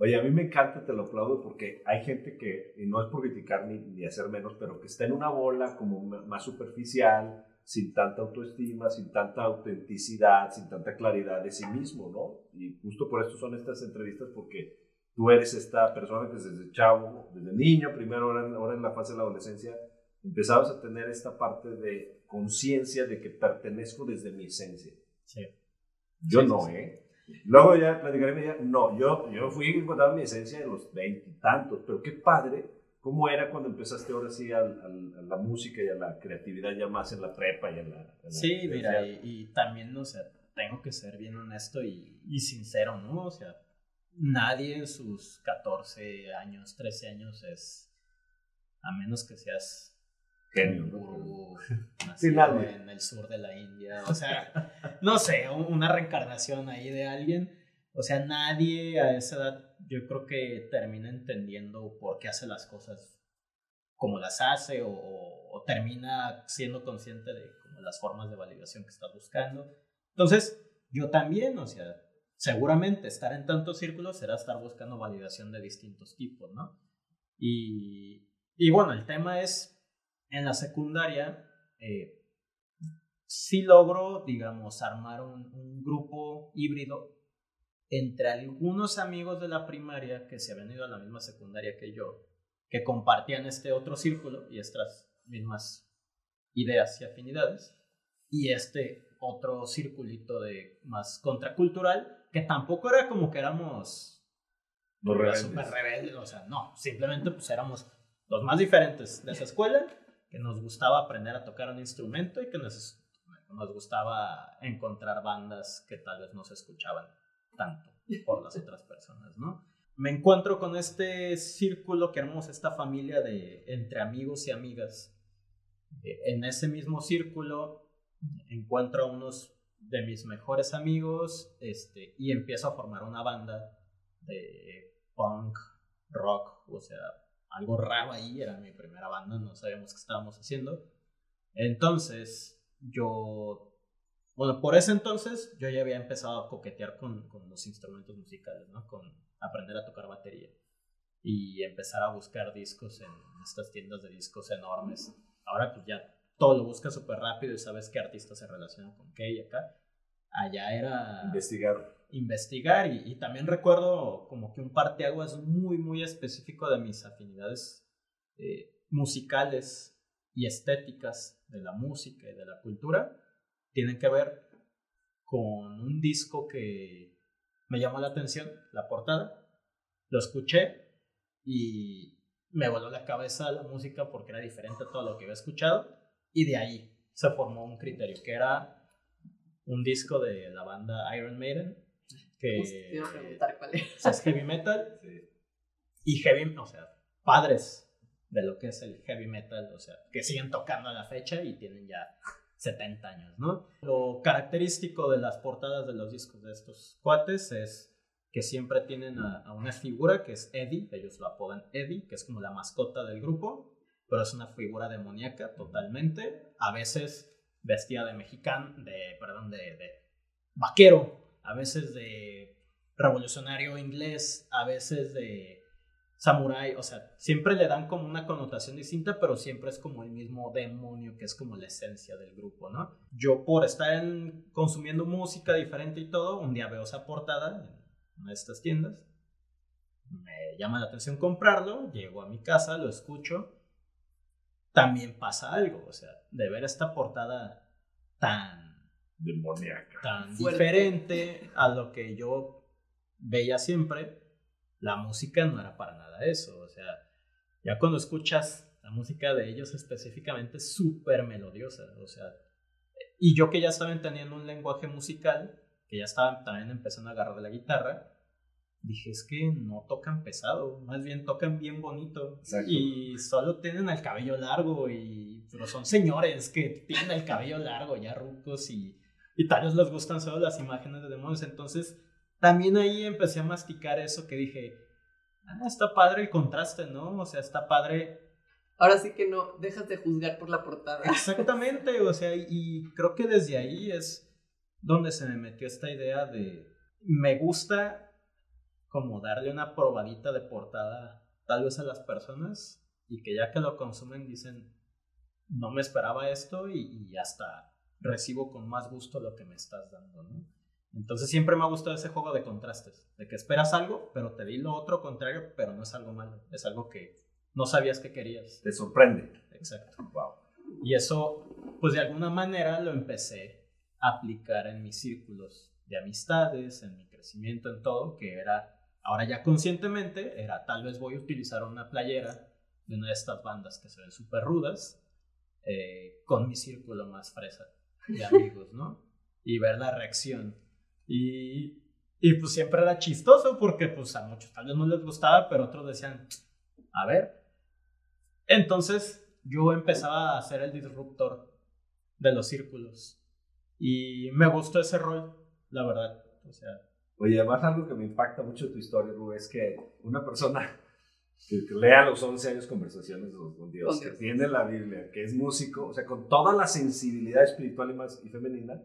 Oye, a mí me encanta, te lo aplaudo, porque hay gente que, y no es por criticar ni, ni hacer menos, pero que está en una bola como más superficial, sin tanta autoestima, sin tanta autenticidad, sin tanta claridad de sí mismo, ¿no? Y justo por eso son estas entrevistas, porque tú eres esta persona que desde chavo, desde niño, primero ahora en, la fase de la adolescencia, empezabas a tener esta parte de conciencia de que pertenezco desde mi esencia. Sí. Yo no, ¿eh? Luego ya platicaré ya, no, yo, yo fui encontrando mi esencia en los veintitantos, pero qué padre, ¿cómo era cuando empezaste ahora sí a, la música y a la creatividad ya más en la prepa y en la... sí, mira, y, también, o sea, tengo que ser bien honesto y, y sincero, ¿no? O sea, nadie en sus 14 años, 13 años es, a menos que seas genio, [laughs] nacido en el sur de la India, o sea, no sé, una reencarnación ahí de alguien, o sea, nadie a esa edad yo creo que termina entendiendo por qué hace las cosas como las hace o, o termina siendo consciente de como las formas de validación que está buscando. Entonces, yo también, o sea, seguramente estar en tantos círculos será estar buscando validación de distintos tipos, ¿no? Y, y bueno, el tema es, en la secundaria, eh, sí logro, digamos, armar un, un, grupo híbrido entre algunos amigos de la primaria que se habían ido a la misma secundaria que yo, que compartían este otro círculo y estas mismas ideas y afinidades, y este otro circulito de más contracultural que tampoco era como que éramos los rebeldes. super rebeldes, o sea, no, simplemente pues éramos los más diferentes de esa escuela, que nos gustaba aprender a tocar un instrumento y que nos, nos gustaba encontrar bandas que tal vez no se escuchaban tanto por las otras personas, ¿no? Me encuentro con este círculo que éramos esta familia de entre amigos y amigas. En ese mismo círculo encuentro a unos de mis mejores amigos este, y empiezo a formar una banda de punk, rock, o sea, algo raro ahí, era mi primera banda, no sabíamos qué estábamos haciendo. Entonces, yo, bueno, por ese entonces yo ya había empezado a coquetear con, con los instrumentos musicales, ¿no? Con aprender a tocar batería y empezar a buscar discos en estas tiendas de discos enormes. Ahora pues ya todo lo buscas súper rápido y sabes qué artista se relaciona con qué y acá. Allá era... Investigar. Investigar y, también recuerdo como que un parteaguas muy, muy específico de mis afinidades eh, musicales y estéticas de la música y de la cultura tienen que ver con un disco que me llamó la atención, la portada. Lo escuché y me voló la cabeza la música porque era diferente a todo lo que había escuchado y de ahí se formó un criterio, que era un disco de la banda Iron Maiden, que es. heavy metal. [laughs] Y heavy, o sea, padres de lo que es el heavy metal, o sea, que siguen tocando a la fecha y tienen ya 70 años, ¿no? Lo característico de las portadas de los discos de estos cuates es que siempre tienen a, a una figura que es Eddie, ellos lo apodan Eddie, que es como la mascota del grupo, pero es una figura demoníaca totalmente, a veces vestida de mexicano, de, perdón, de, de vaquero, a veces de revolucionario inglés, a veces de samurái, o sea, siempre le dan como una connotación distinta, pero siempre es como el mismo demonio que es como la esencia del grupo, ¿no? Yo por estar consumiendo música diferente y todo, un día veo esa portada en una de estas tiendas me llama la atención comprarlo, llego a mi casa, lo escucho, también pasa algo, o sea, de ver esta portada tan demoníaca, tan diferente a lo que yo veía siempre, la música no era para nada eso, o sea, ya cuando escuchas la música de ellos específicamente es súper melodiosa, o sea, y yo que ya estaba entendiendo un lenguaje musical, que ya estaba también empezando a agarrar de la guitarra, dije, es que no tocan pesado, más bien tocan bien bonito. Y solo tienen el cabello largo, y, pero son señores que tienen el cabello largo, ya rucos, y, y tal vez les gustan solo las imágenes de demonios. Entonces, también ahí empecé a masticar eso que dije, ah, está padre el contraste, ¿no? O sea, está padre. Ahora sí que no, dejas de juzgar por la portada. Exactamente, o sea, y creo que desde ahí es donde se me metió esta idea de, me gusta como darle una probadita de portada tal vez a las personas y que ya que lo consumen dicen, no me esperaba esto y, hasta recibo con más gusto lo que me estás dando, ¿no? Entonces siempre me ha gustado ese juego de contrastes, de que esperas algo, pero te di lo otro contrario, pero no es algo malo, es algo que no sabías que querías. Te sorprende. Exacto. Wow. Y eso, pues de alguna manera lo empecé a aplicar en mis círculos de amistades, en mi crecimiento, en todo, que era Ahora ya conscientemente era tal vez voy a utilizar una playera de una de estas bandas que se ven súper rudas eh, con mi círculo más fresa de amigos, ¿no? Y ver la reacción. Y, y pues siempre era chistoso porque pues a muchos tal vez no les gustaba, pero otros decían, a ver. Entonces yo empezaba a hacer el disruptor de los círculos. Y me gustó ese rol, la verdad. O sea, Oye, además algo que me impacta mucho tu historia, Ru, es que una persona que, lea a los 11 años conversaciones con Dios, que tiene la Biblia, que es músico, o sea, con toda la sensibilidad espiritual y, más, y femenina,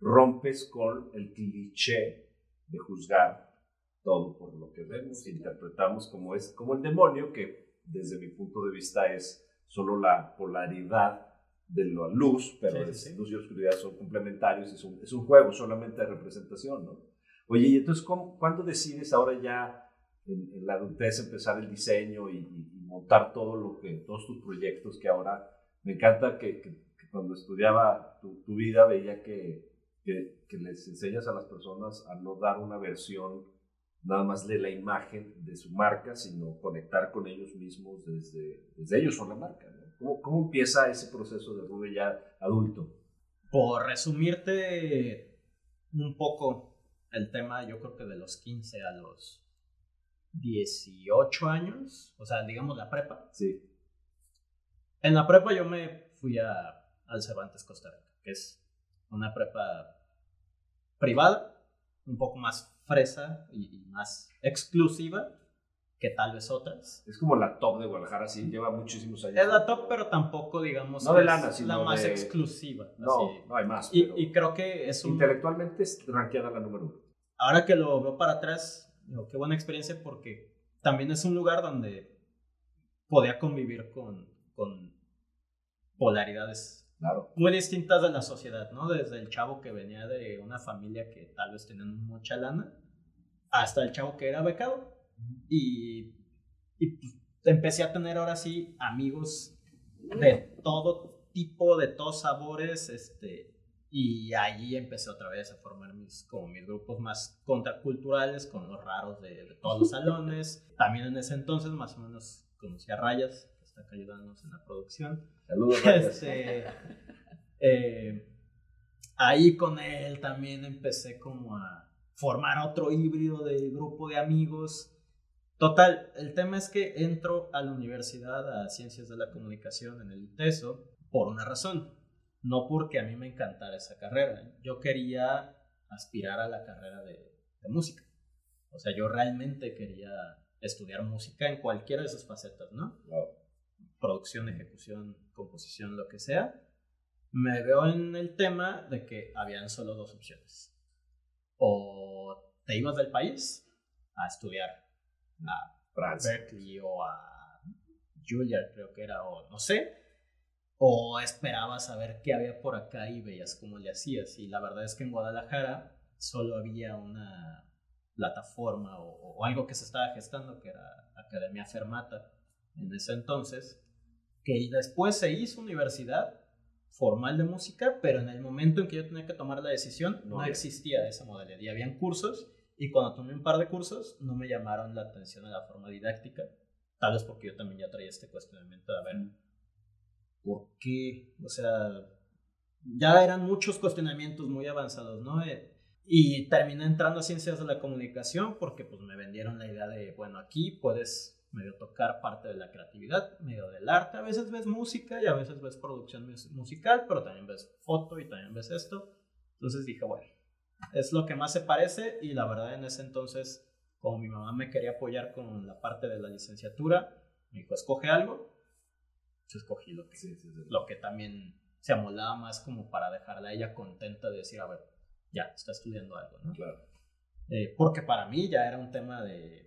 rompes con el cliché de juzgar todo por lo que vemos, interpretamos como es como el demonio, que desde mi punto de vista es solo la polaridad de la luz, pero luz y oscuridad son complementarios, es un, es un juego solamente de representación, ¿no? Oye, y entonces, ¿cuándo decides ahora ya en, la adultez empezar el diseño y, montar todo lo que, todos tus proyectos que ahora me encanta que, cuando estudiaba tu, vida veía que, que, les enseñas a las personas a no dar una versión nada más de la imagen de su marca, sino conectar con ellos mismos desde, desde ellos son la marca. ¿Cómo, ¿Cómo, empieza ese proceso de Rubén ya adulto? Por resumirte un poco, el tema, yo creo que de los 15 a los 18 años, o sea, digamos la prepa. Sí. En la prepa yo me fui a, al Cervantes Costa Rica, que es una prepa privada, un poco más fresa y, más exclusiva que tal vez otras. Es como la top de Guadalajara, sí, lleva muchísimos años. Es la top, pero tampoco, digamos, no de lana, es la más exclusiva. No, no hay más. Y, creo que es Intelectualmente es rankeada la número uno ahora que lo veo para atrás, digo, qué buena experiencia porque también es un lugar donde podía convivir con, con polaridades muy distintas de la sociedad, ¿no? Desde el chavo que venía de una familia que tal vez tenía mucha lana, hasta el chavo que era becado. Y, y pues, empecé a tener ahora sí amigos de todo tipo, de todos sabores, este, y allí empecé otra vez a formar mis, como mis grupos más contraculturales con los raros de, todos los [laughs] salones. También en ese entonces más o menos conocí a Rayas, que está acá ayudándonos en la producción. Saludos, [laughs] Rayas. Este, eh, ahí con él también empecé como a formar otro híbrido de grupo de amigos. Total, el tema es que entro a la universidad a Ciencias de la Comunicación en el ITESO por una razón no porque a mí me encantara esa carrera, yo quería aspirar a la carrera de, música. O sea, yo realmente quería estudiar música en cualquiera de esas facetas, ¿no? Producción, ejecución, composición, lo que sea. Me veo en el tema de que habían solo dos opciones. O te ibas del país a estudiar a Berkeley o a Juilliard, creo que era, o no sé, o esperabas a ver qué había por acá y veías cómo le hacías. Y la verdad es que en Guadalajara solo había una plataforma o, o algo que se estaba gestando, que era Academia Fermata en ese entonces, que después se hizo universidad formal de música, pero en el momento en que yo tenía que tomar la decisión no, existía esa modalidad. Y habían cursos y cuando tomé un par de cursos no me llamaron la atención a la forma didáctica, tal vez porque yo también ya traía este cuestionamiento de a ver, ¿por qué? O sea, ya eran muchos cuestionamientos muy avanzados, ¿no? Eh, y terminé entrando a ciencias de la comunicación porque pues me vendieron la idea de, bueno, aquí puedes medio tocar parte de la creatividad, medio del arte. A veces ves música y a veces ves producción musical, pero también ves foto y también ves esto. Entonces dije, bueno, es lo que más se parece y la verdad en ese entonces, como mi mamá me quería apoyar con la parte de la licenciatura, me dijo, escoge algo. Yo escogí lo que, lo que también se amoldaba más como para dejarla a ella contenta de decir, a ver, ya, está estudiando algo, ¿no? Claro. Eh, porque para mí ya era un tema de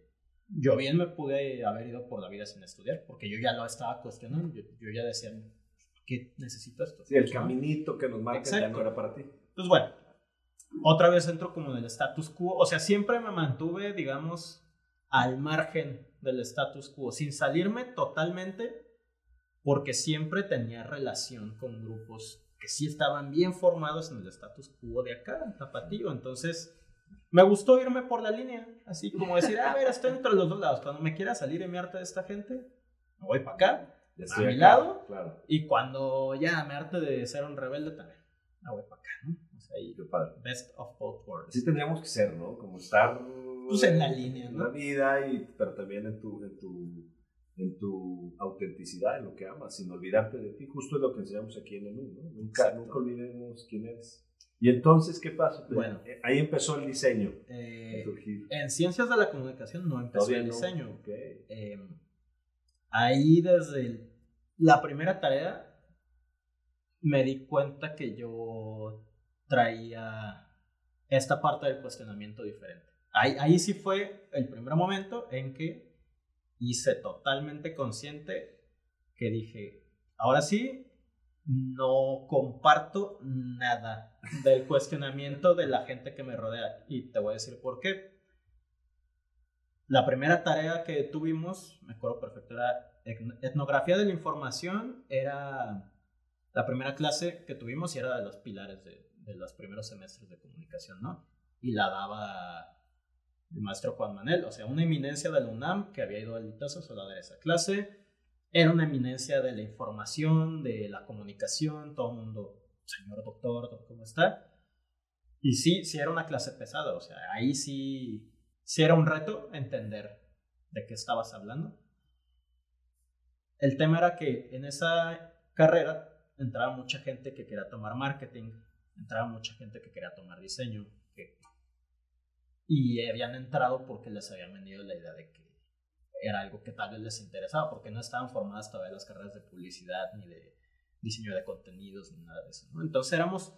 yo bien me pude haber ido por la vida sin estudiar, porque yo ya lo estaba cuestionando, yo, ya decía, ¿qué necesito esto? Sí, el caminito que nos marca ya no era para ti. Pues bueno, otra vez entro como en el status quo, o sea, siempre me mantuve, digamos, al margen del status quo, sin salirme totalmente, porque siempre tenía relación con grupos que sí estaban bien formados en el status quo de acá, Tapatío, entonces me gustó irme por la línea, así como decir, a ver, estoy entre los dos lados. Cuando me quiera salir y me arte de esta gente, me voy para acá, a mi lado. Y cuando ya me arte de ser un rebelde también, me voy para acá, ¿no? O sea, ahí, best of both worlds. Sí tendríamos que ser, ¿no? Como estar... Pues en la línea, ¿no? En la vida, y, pero también en tu, en tu en tu autenticidad, en lo que amas, sin olvidarte de ti. Justo es lo que enseñamos aquí en el mundo. Nunca, nunca olvidemos quién eres. ¿Y entonces qué pasó? Pues, bueno, eh, ahí empezó el diseño. Eh, en ciencias de la comunicación no empezó el diseño. Em, ahí desde la primera tarea me di cuenta que yo traía esta parte del cuestionamiento diferente. Ahí, ahí sí fue el primer momento en que hice totalmente consciente que dije, ahora sí, no comparto nada del cuestionamiento de la gente que me rodea. Y te voy a decir por qué. La primera tarea que tuvimos, me acuerdo perfecto, era etnografía de la información. Era la primera clase que tuvimos y era de los pilares de, de los primeros semestres de comunicación, ¿no? Y la daba el maestro Juan Manuel, o sea, una eminencia del UNAM que había ido al Litazo a dar esa clase era una eminencia de la información, de la comunicación, todo el mundo, señor doctor, ¿cómo está? Y sí, sí era una clase pesada, o sea, ahí sí, sí era un reto entender de qué estabas hablando. El tema era que en esa carrera entraba mucha gente que quería tomar marketing, entraba mucha gente que quería tomar diseño, y habían entrado porque les habían vendido la idea de que era algo que tal vez les interesaba, porque no estaban formadas todavía las carreras de publicidad, ni de diseño de contenidos, ni nada de eso. Entonces éramos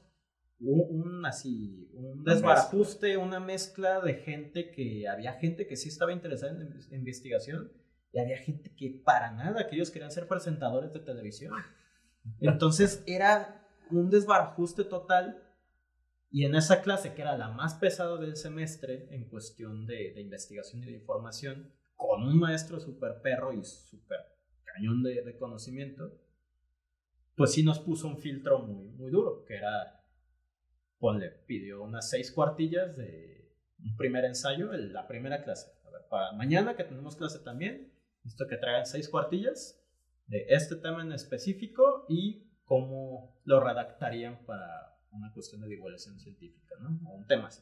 un, así, un desbarajuste, una mezcla de gente que había gente que sí estaba interesada en la investigación y había gente que para nada, que ellos querían ser presentadores de televisión. [laughs] Entonces era un desbarajuste total. Y en esa clase, que era la más pesada del semestre en cuestión de, de investigación y de información, con un maestro súper perro y súper cañón de, conocimiento, pues sí nos puso un filtro muy, muy duro, que era, pues le pidió unas seis cuartillas de un primer ensayo, la primera clase. A ver, para mañana que tenemos clase también, esto que traigan seis cuartillas de este tema en específico y cómo lo redactarían para una cuestión de divulgación científica, ¿no? O un tema así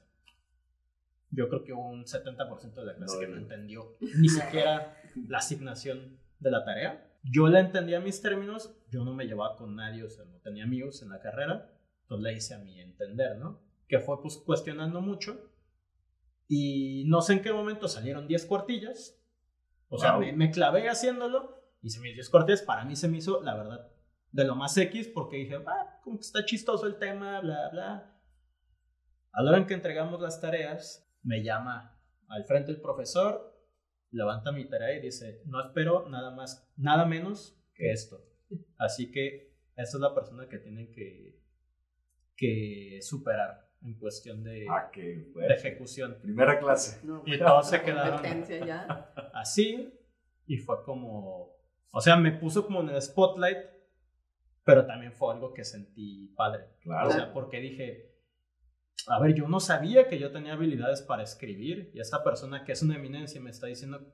yo creo que un 70% de la clase que no entendió ni siquiera la asignación de la tarea. Yo la entendía mis términos, yo no me llevaba con nadie, o sea, no tenía amigos en la carrera, entonces la hice a mí entender, ¿no? Que fue pues cuestionando mucho y no sé en qué momento salieron 10 cuartillas, o sea, me, me, clavé haciéndolo, hice mis 10 cuartillas, para mí se me hizo, la verdad, de lo más X, porque dije, ah, como que está chistoso el tema, bla, bla. A la hora en que entregamos las tareas, me llama al frente el profesor, levanta mi tarea y dice, no espero nada más, nada menos que esto. Así que esta es la persona que tienen que, que superar. en cuestión de, Ah, qué de fuerte. ejecución. Primera clase. No, Y todos se quedaron ya. así y fue como, o sea, me puso como en el spotlight, pero también fue algo que sentí padre. Claro. O sea, porque dije, a ver, yo no sabía que yo tenía habilidades para escribir y esta persona que es una eminencia me está diciendo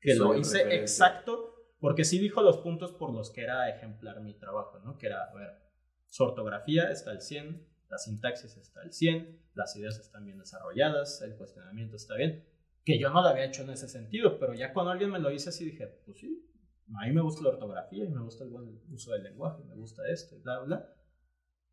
que Soy lo hice referente. exacto, porque sí dijo los puntos por los que era ejemplar mi trabajo, ¿no? Que era, a ver, su ortografía está al 100, la sintaxis está al 100, las ideas están bien desarrolladas, el cuestionamiento está bien, que yo no lo había hecho en ese sentido, pero ya cuando alguien me lo dice así dije, pues sí, a mí me gusta la ortografía y me gusta el buen uso del lenguaje, me gusta esto y bla, bla.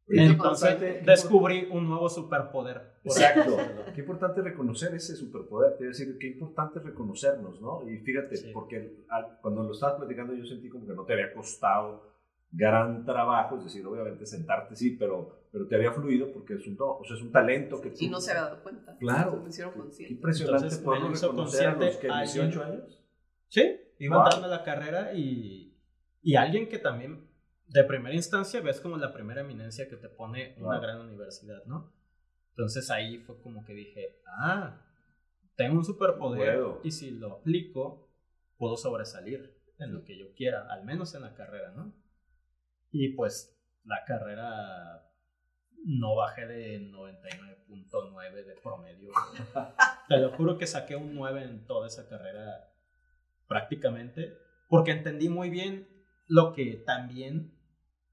Qué Entonces descubrí un nuevo superpoder. Exacto. [laughs] Qué importante reconocer ese superpoder. Quiero decir, qué importante reconocernos, ¿no? Y fíjate, Sí. porque al- cuando lo estabas platicando yo sentí como que no te había costado gran trabajo, es decir, obviamente sentarte sí, pero, pero te había fluido porque es un, don, o sea, es un talento que tú... Y no se había dado cuenta. Claro. Me hicieron Qué consciente. impresionante Entonces, poderlo reconocer a los que alguien. 18 años. Sí, iba Wow. entrando a la carrera y, y alguien que también de primera instancia ves como la primera eminencia que te pone una gran universidad, ¿no? Entonces ahí fue como que dije, ah, tengo un superpoder y si lo aplico, puedo sobresalir en lo que yo quiera, al menos en la carrera, ¿no? Y pues la carrera no bajé de 99.9 de promedio. [laughs] Te lo juro que saqué un 9 en toda esa carrera prácticamente, porque entendí muy bien lo que también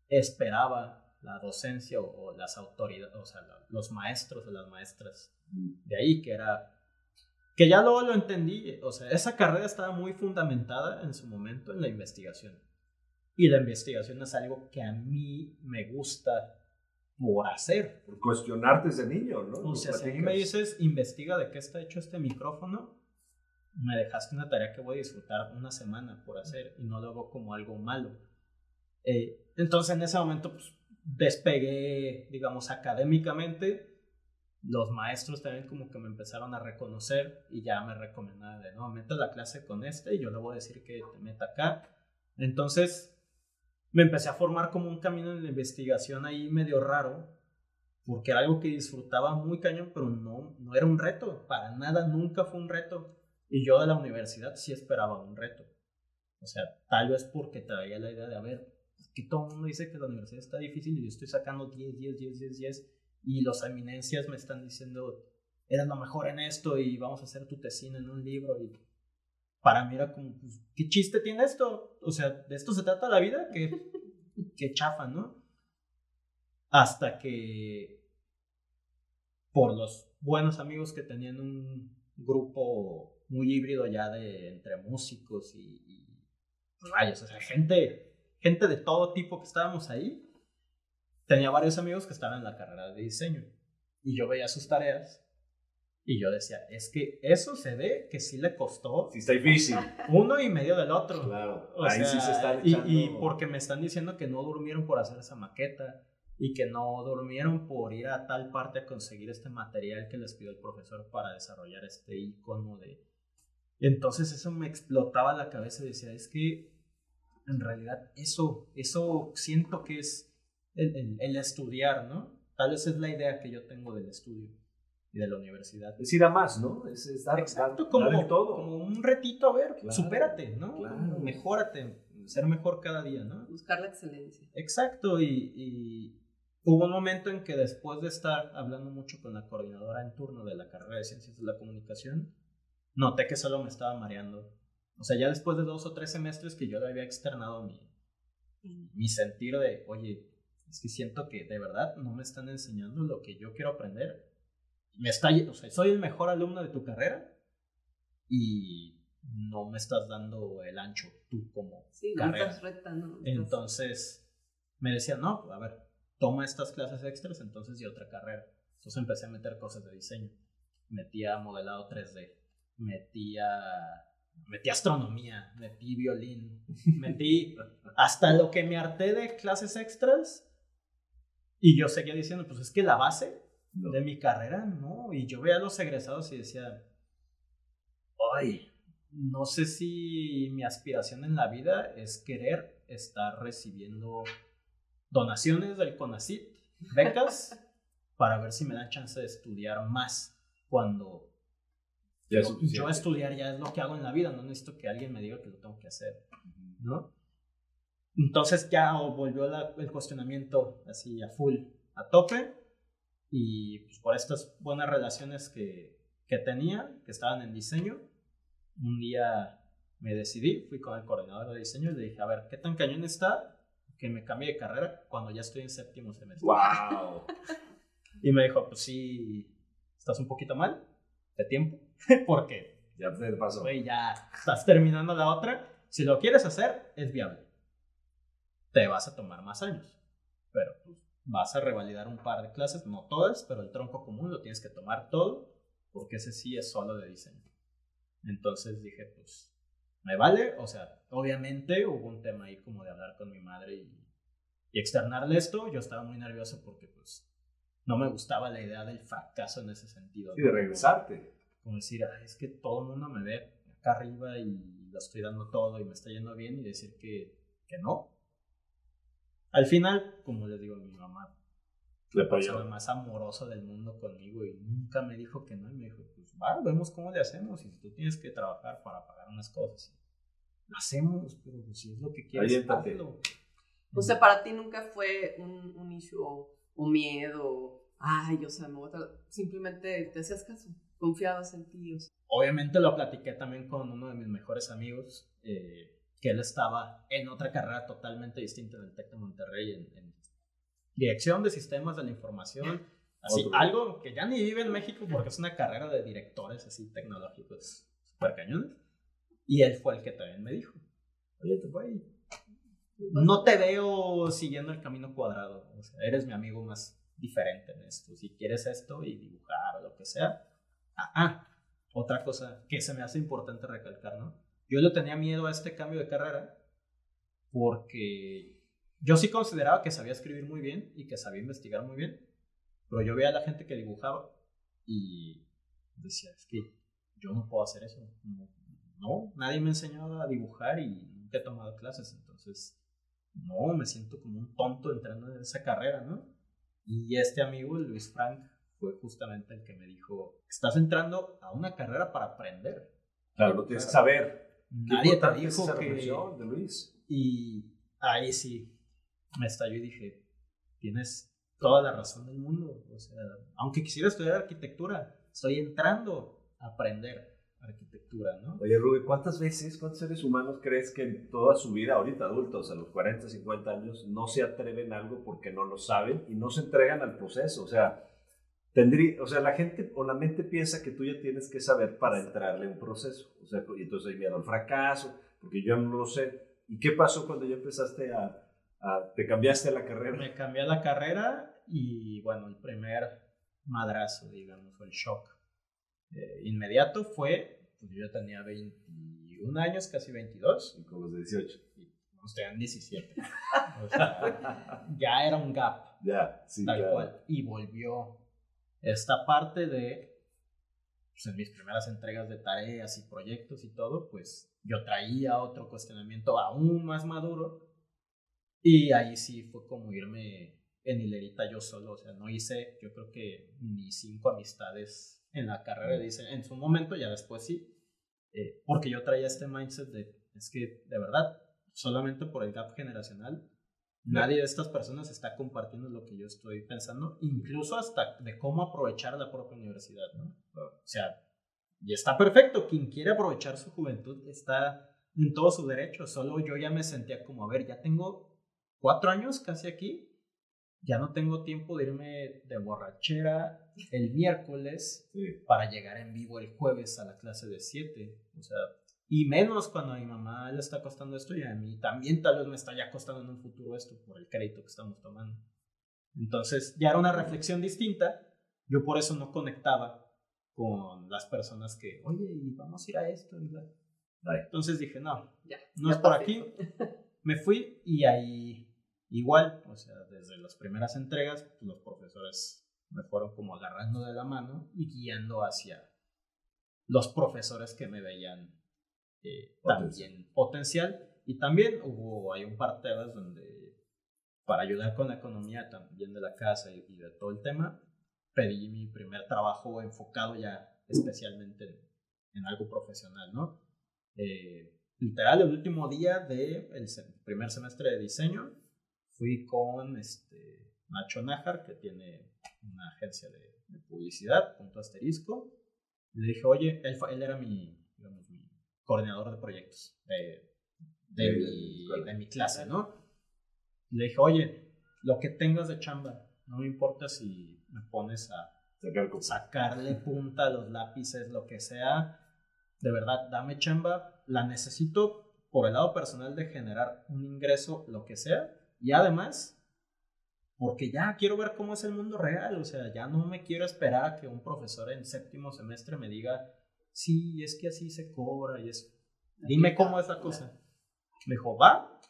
esperaba la docencia o, o las autoridades, o sea, los maestros o las maestras de ahí, que era que ya luego lo entendí, o sea, esa carrera estaba muy fundamentada en su momento en la investigación. Y la investigación es algo que a mí me gusta por hacer. Por cuestionarte desde niño, ¿no? O sea, si a mí me dices, investiga de qué está hecho este micrófono, me dejaste una tarea que voy a disfrutar una semana por hacer y no lo hago como algo malo. Eh, entonces en ese momento pues, despegué, digamos, académicamente. Los maestros también como que me empezaron a reconocer y ya me recomendaban de, no, mete la clase con este y yo le voy a decir que te meta acá. Entonces me empecé a formar como un camino en la investigación ahí medio raro, porque era algo que disfrutaba muy cañón, pero no, no era un reto, para nada, nunca fue un reto. Y yo de la universidad sí esperaba un reto. O sea, tal vez porque traía la idea de, a ver, que todo el mundo dice que la universidad está difícil y yo estoy sacando 10, 10, 10, 10, 10, y los eminencias me están diciendo, eres lo mejor en esto y vamos a hacer tu tesina en un libro. Y para mí era como, pues, ¿qué chiste tiene esto? O sea, ¿de esto se trata la vida? ¿Qué, [laughs] qué chafa, ¿no? Hasta que por los buenos amigos que tenían un grupo muy híbrido ya de entre músicos y, y rayos, o sea, gente, gente de todo tipo que estábamos ahí. Tenía varios amigos que estaban en la carrera de diseño y yo veía sus tareas y yo decía, es que eso se ve que sí le costó Sí, está difícil. [laughs] uno y medio del otro. Claro. O Ahí sea, sí se está y, echando... y porque me están diciendo que no durmieron por hacer esa maqueta y que no durmieron por ir a tal parte a conseguir este material que les pidió el profesor para desarrollar este icono de... Entonces eso me explotaba la cabeza y decía, es que en realidad eso, eso siento que es el, el- el estudiar, ¿no? Tal vez es la idea que yo tengo del estudio y de la universidad. Es ir a más, ¿no? Es, es dar, Exacto, dar- como, dar todo. como un retito, a ver, Claro, supérate, ¿no? claro. Mejórate, ser mejor cada día, ¿no? Buscar la excelencia. Exacto, y, y hubo un momento en que después de estar hablando mucho con la coordinadora en turno de la carrera de Ciencias de la Comunicación, noté que solo me estaba mareando. O sea, ya después de dos o tres semestres que yo le había externado mi, mi sentir de, oye, es que siento que de verdad no me están enseñando lo que yo quiero aprender. Me está, o sea, soy el mejor alumno de tu carrera y no me estás dando el ancho tú como Sí, no carrera. estás recta, ¿no? Estás- Entonces me decían, no, a ver, toma estas clases extras, entonces y otra carrera. Entonces empecé a meter cosas de diseño. Metía modelado 3D, metía, metí astronomía, metí violín, [laughs] metí hasta lo que me harté de clases extras. Y yo seguía diciendo, pues es que la base No. de mi carrera, no. Y yo veía a los egresados y decía, ay, no sé si mi aspiración en la vida es querer estar recibiendo donaciones del CONACIT, becas, [laughs] para ver si me dan chance de estudiar más cuando Ya es yo, estudiar ya es lo que hago en la vida, no necesito que alguien me diga que lo tengo que hacer, ¿no? Entonces ya volvió la- el cuestionamiento así a full, a tope, y pues, por estas buenas relaciones que, que tenía, que estaban en diseño, un día me decidí, fui con el coordinador de diseño y le dije, a ver, ¿qué tan cañón está que me cambie de carrera cuando ya estoy en séptimo semestre? ¡Wow! Y me dijo, pues sí, estás un poquito mal de tiempo, [laughs] porque Ya te pasó. güey, ya estás terminando la otra. Si lo quieres hacer, es viable. Te vas a tomar más años, pero pues, vas a revalidar un par de clases, no todas, pero el tronco común lo tienes que tomar todo, porque ese sí es solo de diseño. Entonces dije, pues, me vale, o sea, obviamente hubo un tema ahí como de hablar con mi madre y, y externarle esto. Yo estaba muy nervioso porque, pues, no me gustaba la idea del fracaso en ese sentido. Y de regresarte. Como decir, "Ay, es que todo el mundo me ve acá arriba y lo estoy dando todo y me está yendo bien y decir que, que no. Al final, como les digo, mi mamá Le la persona más amorosa del mundo conmigo y nunca me dijo que no y me dijo, pues va, vemos cómo le hacemos y si tú tienes que trabajar para pagar unas cosas, lo hacemos, pero pues, si es lo que quieres, hazlo. O sea, para ti nunca fue un, un issue o un miedo. Ay, o sea, me voy a simplemente te hacías caso, confiabas en ti. o sea. Obviamente lo platiqué también con uno de mis mejores amigos, eh, que él estaba en otra carrera totalmente distinta en el TEC de Monterrey, en, en dirección de sistemas de la información, [laughs] así, Otro. algo que ya ni vive en México porque es una carrera de directores así tecnológicos super cañones. Y él fue el que también me dijo, oye, güey, no te veo siguiendo el camino cuadrado, o sea, eres mi amigo más diferente en esto, si quieres esto y dibujar o lo que sea. Ah, otra cosa que se me hace importante recalcar, ¿no? Yo le tenía miedo a este cambio de carrera porque yo sí consideraba que sabía escribir muy bien y que sabía investigar muy bien, pero yo veía a la gente que dibujaba y decía, es que yo no puedo hacer eso. No, no, nadie me enseñó a dibujar y nunca he tomado clases, entonces no, me siento como un tonto entrando en esa carrera, ¿no? Y este amigo, Luis Frank, fue justamente el que me dijo, estás entrando a una carrera para aprender. Claro, no tienes que saber. Nadie te dijo esa que... de Luis. Y ahí sí, me estalló y dije, tienes toda la razón del mundo. O sea, aunque quisiera estudiar arquitectura, estoy entrando a aprender arquitectura, ¿no? Oye, Rubén, ¿cuántas veces, cuántos seres humanos crees que en toda su vida, ahorita adultos, a los 40, 50 años, no se atreven a algo porque no lo saben y no se entregan al proceso? O sea, tendría, o sea, la gente o la mente piensa que tú ya tienes que saber para entrarle a un proceso. O sea, y entonces hay miedo al fracaso, porque yo no lo sé. ¿Y qué pasó cuando ya empezaste a, a- te cambiaste a la carrera? Me cambié a la carrera y bueno, el primer madrazo, digamos, o el shock eh, inmediato fue, pues yo ya tenía 21 años, casi 22, Con los 18. y unos tenían 17. O sea, ya era un gap. Ya, sí, tal claro. cual. Y volvió esta parte de, pues en mis primeras entregas de tareas y proyectos y todo, pues yo traía otro cuestionamiento aún más maduro. Y ahí sí fue como irme en hilerita yo solo. O sea, no hice, yo creo que ni cinco amistades en la carrera diseño. En su momento, ya después sí. eh, porque yo traía este mindset de, es que de verdad, solamente por el gap generacional, Nadie de estas personas está compartiendo lo que yo estoy pensando, incluso hasta de cómo aprovechar la propia universidad, ¿no? O sea, y está perfecto, quien quiere aprovechar su juventud está en todo su derecho, solo yo ya me sentía como, a ver, ya tengo cuatro años casi aquí, ya no tengo tiempo de irme de borrachera el miércoles Sí. para llegar en vivo el jueves a la clase de 7. O sea, y menos cuando a mi mamá le está costando esto y a mí también tal vez me está ya costando en un futuro esto por el crédito que estamos tomando. Entonces, ya era una reflexión distinta. Yo por eso no conectaba con las personas que, oye, y vamos a ir a esto. y bla". Ay. Entonces dije, no, Ya, no ya es por aquí. [laughs] Me fui y ahí igual, o sea, desde las primeras entregas, pues, los profesores me fueron como agarrando de la mano y guiando hacia los profesores que me veían eh, también potencial. Y también hubo, hay un par de donde, para ayudar con la economía también de la casa y, y de todo el tema, pedí mi primer trabajo enfocado ya especialmente en, algo profesional, ¿no? Eh, literal, el último día del primer semestre de diseño fui con este, Nacho Nájar, que tiene una agencia de, publicidad, punto asterisco. Le dije, oye, él, él era mi coordinador de proyectos de, de, mi, de mi clase, ¿no? Le dije, oye, lo que tengas de chamba, no me importa si me pones a sacarle punta a los lápices, lo que sea. De verdad, dame chamba, la necesito por el lado personal de generar un ingreso, lo que sea. Y además, porque ya quiero ver cómo es el mundo real. O sea, ya no me quiero esperar a que un profesor en séptimo semestre me diga, sí, es que así se cobra y es... Dime cómo es la cosa. Me dijo, va,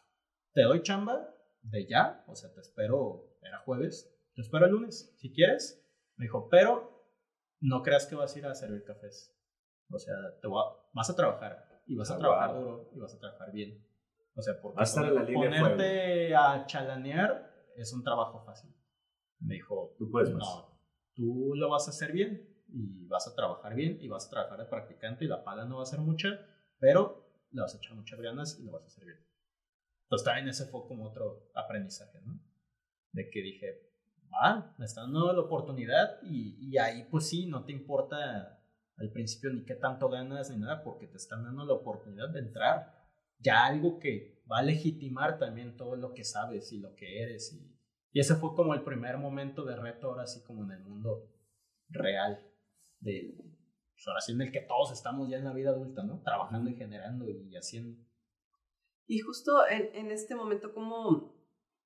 te doy chamba de ya, o sea, te espero, era jueves, te espero el lunes, si quieres. Me dijo, pero no creas que vas a ir a servir cafés. O sea, te vas a trabajar y vas a ah, trabajar duro y vas a trabajar bien. O sea, porque ponerte a chalanear es un trabajo fácil. Me dijo, tú puedes No, tú lo vas a hacer bien y vas a trabajar bien y vas a trabajar de practicante y la paga no va a ser mucha, pero le vas a echar muchas ganas y lo vas a hacer bien. Entonces también ese fue como otro aprendizaje, ¿no? De que dije, ah, me están dando la oportunidad y, y ahí pues sí, no te importa al principio ni qué tanto ganas ni nada, porque te están dando la oportunidad de entrar. Ya algo que va a legitimar también todo lo que sabes y lo que eres. Y, y ese fue como el primer momento de reto ahora sí como en el mundo real de, pues ahora sí en el que todos estamos ya en la vida adulta, ¿no? Trabajando y generando y haciendo. Y justo en, en este momento, ¿cómo,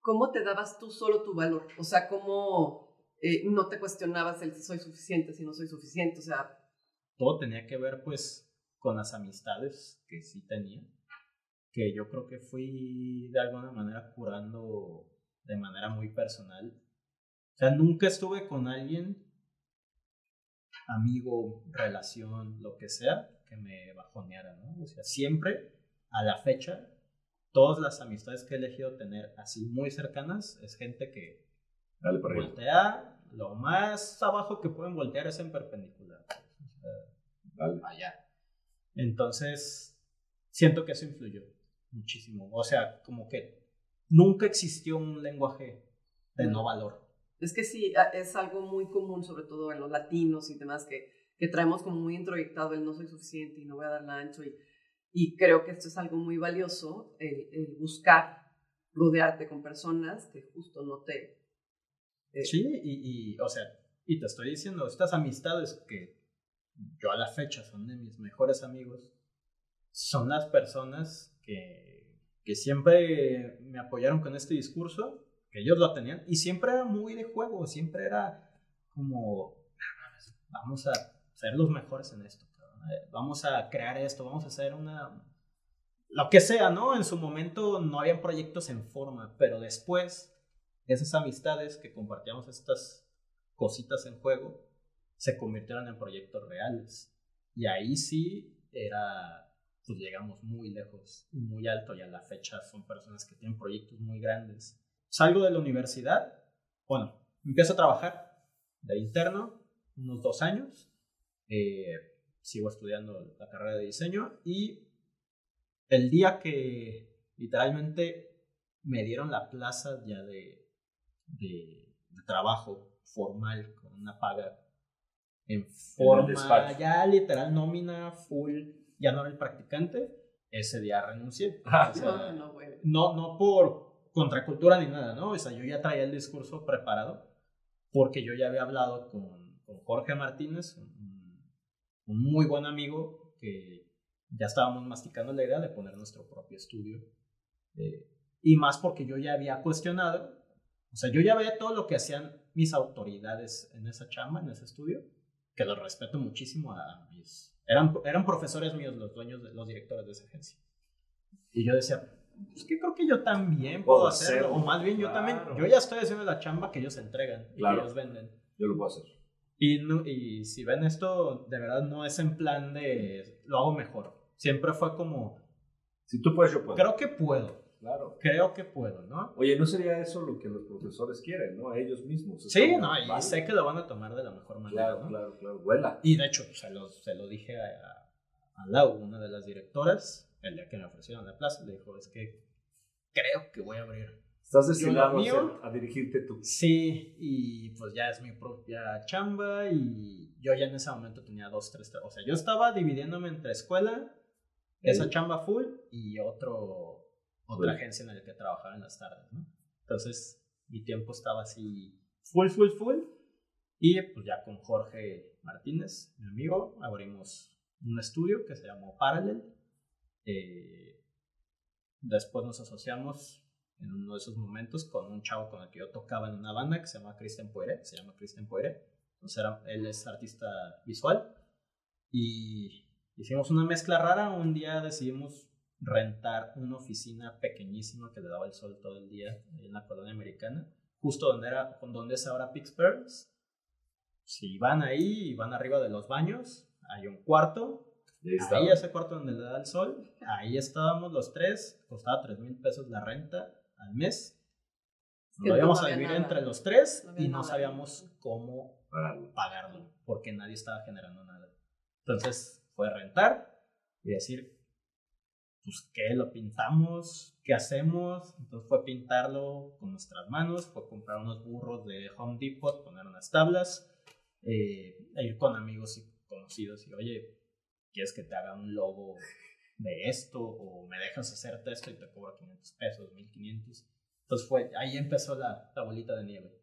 ¿cómo te dabas tú solo tu valor? O sea, ¿cómo eh, no te cuestionabas el si soy suficiente, si no soy suficiente? O sea... Todo tenía que ver, pues, con las amistades que sí tenía, que yo creo que fui de alguna manera curando de manera muy personal. O sea, nunca estuve con alguien amigo, relación, lo que sea, que me bajoneara, ¿no? O sea, siempre, a la fecha, todas las amistades que he elegido tener así muy cercanas es gente que voltea, lo más abajo que pueden voltear es en perpendicular. Vaya. Entonces, siento que eso influyó muchísimo. O sea, como que nunca existió un lenguaje de no valor. Es que sí, es algo muy común, sobre todo en los latinos y demás, que, que traemos como muy introyectado el no soy suficiente y no voy a dar la ancho. Y, y creo que esto es algo muy valioso, el, buscar rodearte con personas que justo no te... Eh, sí, y, y, o sea, y te estoy diciendo, estas amistades que yo a la fecha son de mis mejores amigos, son las personas que, que siempre me apoyaron con este discurso que ellos lo tenían y siempre era muy de juego, siempre era como, vamos a ser los mejores en esto, eh, vamos a crear esto, vamos a hacer una, lo que sea, ¿no? En su momento no habían proyectos en forma, pero después esas amistades que compartíamos estas cositas en juego se convirtieron en proyectos reales. Y ahí sí era, pues llegamos muy lejos muy alto y a la fecha son personas que tienen proyectos muy grandes Salgo de la universidad, bueno, empiezo a trabajar de interno unos dos años, eh, sigo estudiando la carrera de diseño y el día que literalmente me dieron la plaza ya de, de, trabajo formal con una paga en forma ya literal nómina full, ya no era el practicante, ese día renuncié. Ah, no, no, no por contracultura ni nada, ¿no? O sea, yo ya traía el discurso preparado porque yo ya había hablado con, con Jorge Martínez, un, muy buen amigo que ya estábamos masticando la idea de poner nuestro propio estudio. Eh, y más porque yo ya había cuestionado, o sea, yo ya veía todo lo que hacían mis autoridades en esa chamba, en ese estudio, que los respeto muchísimo a mis... Eran, eran profesores míos los dueños, los directores de esa agencia. Y yo decía, pues que creo que yo también puedo, hacerlo. O más bien yo también, yo ya estoy haciendo la chamba que ellos entregan y que ellos venden. Yo lo puedo hacer. Y, y si ven esto, de verdad no es en plan de lo hago mejor. Siempre fue como... Si tú puedes, yo puedo. Creo que puedo. Claro. Creo que puedo, ¿no? Oye, ¿no sería eso lo que los profesores quieren, ¿no? Ellos mismos. Es Sí, no, y vale. sé que lo van a tomar de la mejor manera, Claro, ¿no? claro, claro. Vuela. Y de hecho, se lo, se lo dije a, a Lau, una de las directoras, el día que me ofrecieron la plaza, le dijo, es que creo que voy a abrir. Estás destinado a, a dirigirte tú. Sí, y pues ya es mi propia chamba y yo ya en ese momento tenía dos, tres, o sea, yo estaba dividiéndome entre escuela, esa Sí. chamba full y otro, otra Full. agencia en la que trabajaba en las tardes, ¿no? Entonces, mi tiempo estaba así full, full, full. Y pues ya con Jorge Martínez, mi amigo, abrimos un estudio que se llamó Parallel. Eh, después nos asociamos en uno de esos momentos con un chavo con el que yo tocaba en una banda que se llama Christian Poire, se llama Christian Poire. Entonces era- él es artista visual. Y hicimos una mezcla rara. Un día decidimos rentar una oficina pequeñísima que le daba el sol todo el día en la colonia americana, justo donde, era, donde es ahora Pittsburgh. Si van ahí y van arriba de los baños, hay un cuarto. Ahí. Ahí ese cuarto donde le da el sol. Ahí estábamos los tres. Costaba 3 mil pesos la renta al mes. Nos lo íbamos no a vivir nada. entre los tres No y no nada. sabíamos cómo Paralo. pagarlo, porque nadie estaba generando nada. Entonces fue rentar y decir, pues, ¿qué? ¿Lo pintamos? ¿Qué hacemos? Entonces fue pintarlo con nuestras manos, fue comprar unos burros de Home Depot, poner unas tablas, eh, e ir con amigos y conocidos y, oye, ¿quieres que te haga un logo de esto? ¿O me dejas hacerte esto y te cobro 500 pesos, 1500? Entonces fue, ahí empezó la, la bolita de nieve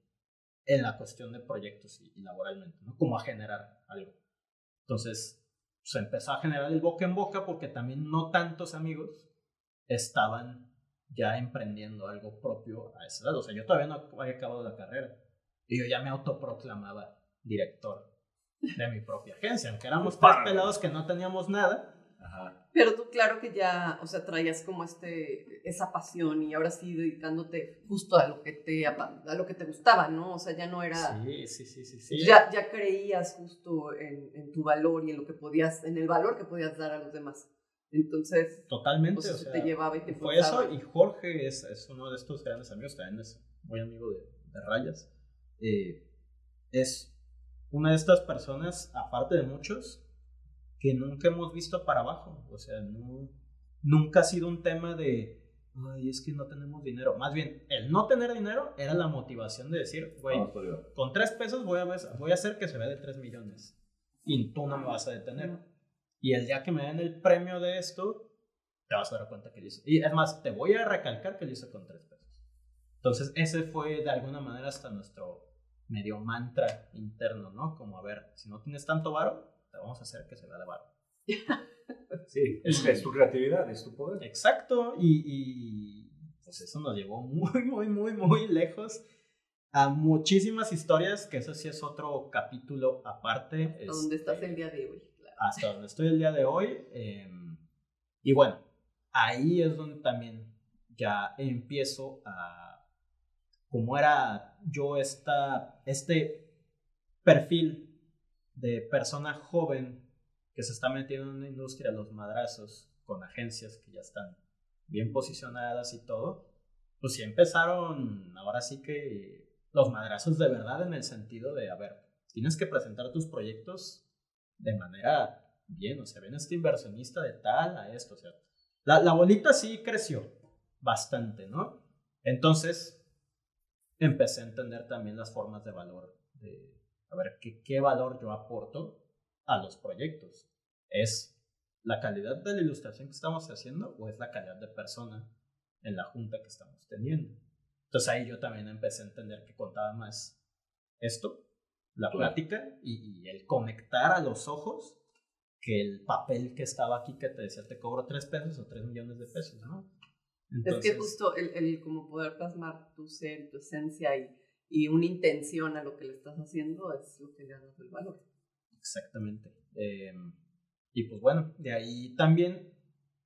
en la cuestión de proyectos y, y laboralmente, ¿no? Como a generar algo. Entonces, se empezó a generar el boca en boca porque también no tantos amigos estaban ya emprendiendo algo propio a esa edad. O sea, yo todavía no había acabado la carrera y yo ya me autoproclamaba director de mi propia agencia, aunque éramos tres Para. pelados que no teníamos nada. Ajá. Pero tú, claro que ya, o sea, traías como este, esa pasión y ahora sí dedicándote justo a lo que te, a lo que te gustaba, ¿no? O sea, ya no era, Sí, sí, sí, sí. sí. ya, ya creías justo en, en tu valor y en lo que podías, en el valor que podías dar a los demás. Entonces, Totalmente. pues o eso sea, te llevaba y te Fue eso, y Jorge es, es uno de estos grandes amigos, también es muy amigo de, de Rayas. Eh, es una de estas personas, aparte de muchos, que nunca hemos visto para abajo. O sea, no, nunca ha sido un tema de, ay, es que no tenemos dinero. Más bien, el no tener dinero era la motivación de decir, güey, por arriba. con tres pesos voy a, voy a hacer que se vea de tres millones. Y tú no me vas a detener. Y el día que me den el premio de esto, te vas a dar cuenta que lo hice. Y es más, te voy a recalcar que lo hice con tres pesos. Entonces, ese fue de alguna manera hasta nuestro medio mantra interno, ¿no? Como, a ver, si no tienes tanto varo, te vamos a hacer que se vea de varo. [laughs] Sí, es, es tu creatividad, es tu poder. Exacto, y, y pues eso nos llevó muy, muy, muy, muy lejos a muchísimas historias, que eso sí es otro capítulo aparte. ¿A dónde estás este, el día de hoy? Claro. hasta donde estoy el día de hoy. eh, y bueno, ahí es donde también ya empiezo a, como era yo esta, este perfil de persona joven que se está metiendo en una industria, los madrazos, con agencias que ya están bien posicionadas y todo, pues sí empezaron, ahora sí que los madrazos de verdad en el sentido de, a ver, tienes que presentar tus proyectos de manera bien, o sea, ven este inversionista de tal a esto, o sea, la, la bolita sí creció bastante, ¿no? Entonces, empecé a entender también las formas de valor, de, a ver, ¿qué, qué valor yo aporto a los proyectos? ¿Es la calidad de la ilustración que estamos haciendo o es la calidad de persona en la junta que estamos teniendo? Entonces ahí yo también empecé a entender que contaba más esto, la Claro. plática y, y el conectar a los ojos que el papel que estaba aquí que te decía te cobro tres pesos o tres millones de pesos, ¿no? Es que justo el, el como poder plasmar tu ser, tu esencia y, y una intención a lo que le estás haciendo es lo que le da el valor. Exactamente. Eh, y pues bueno, de ahí también,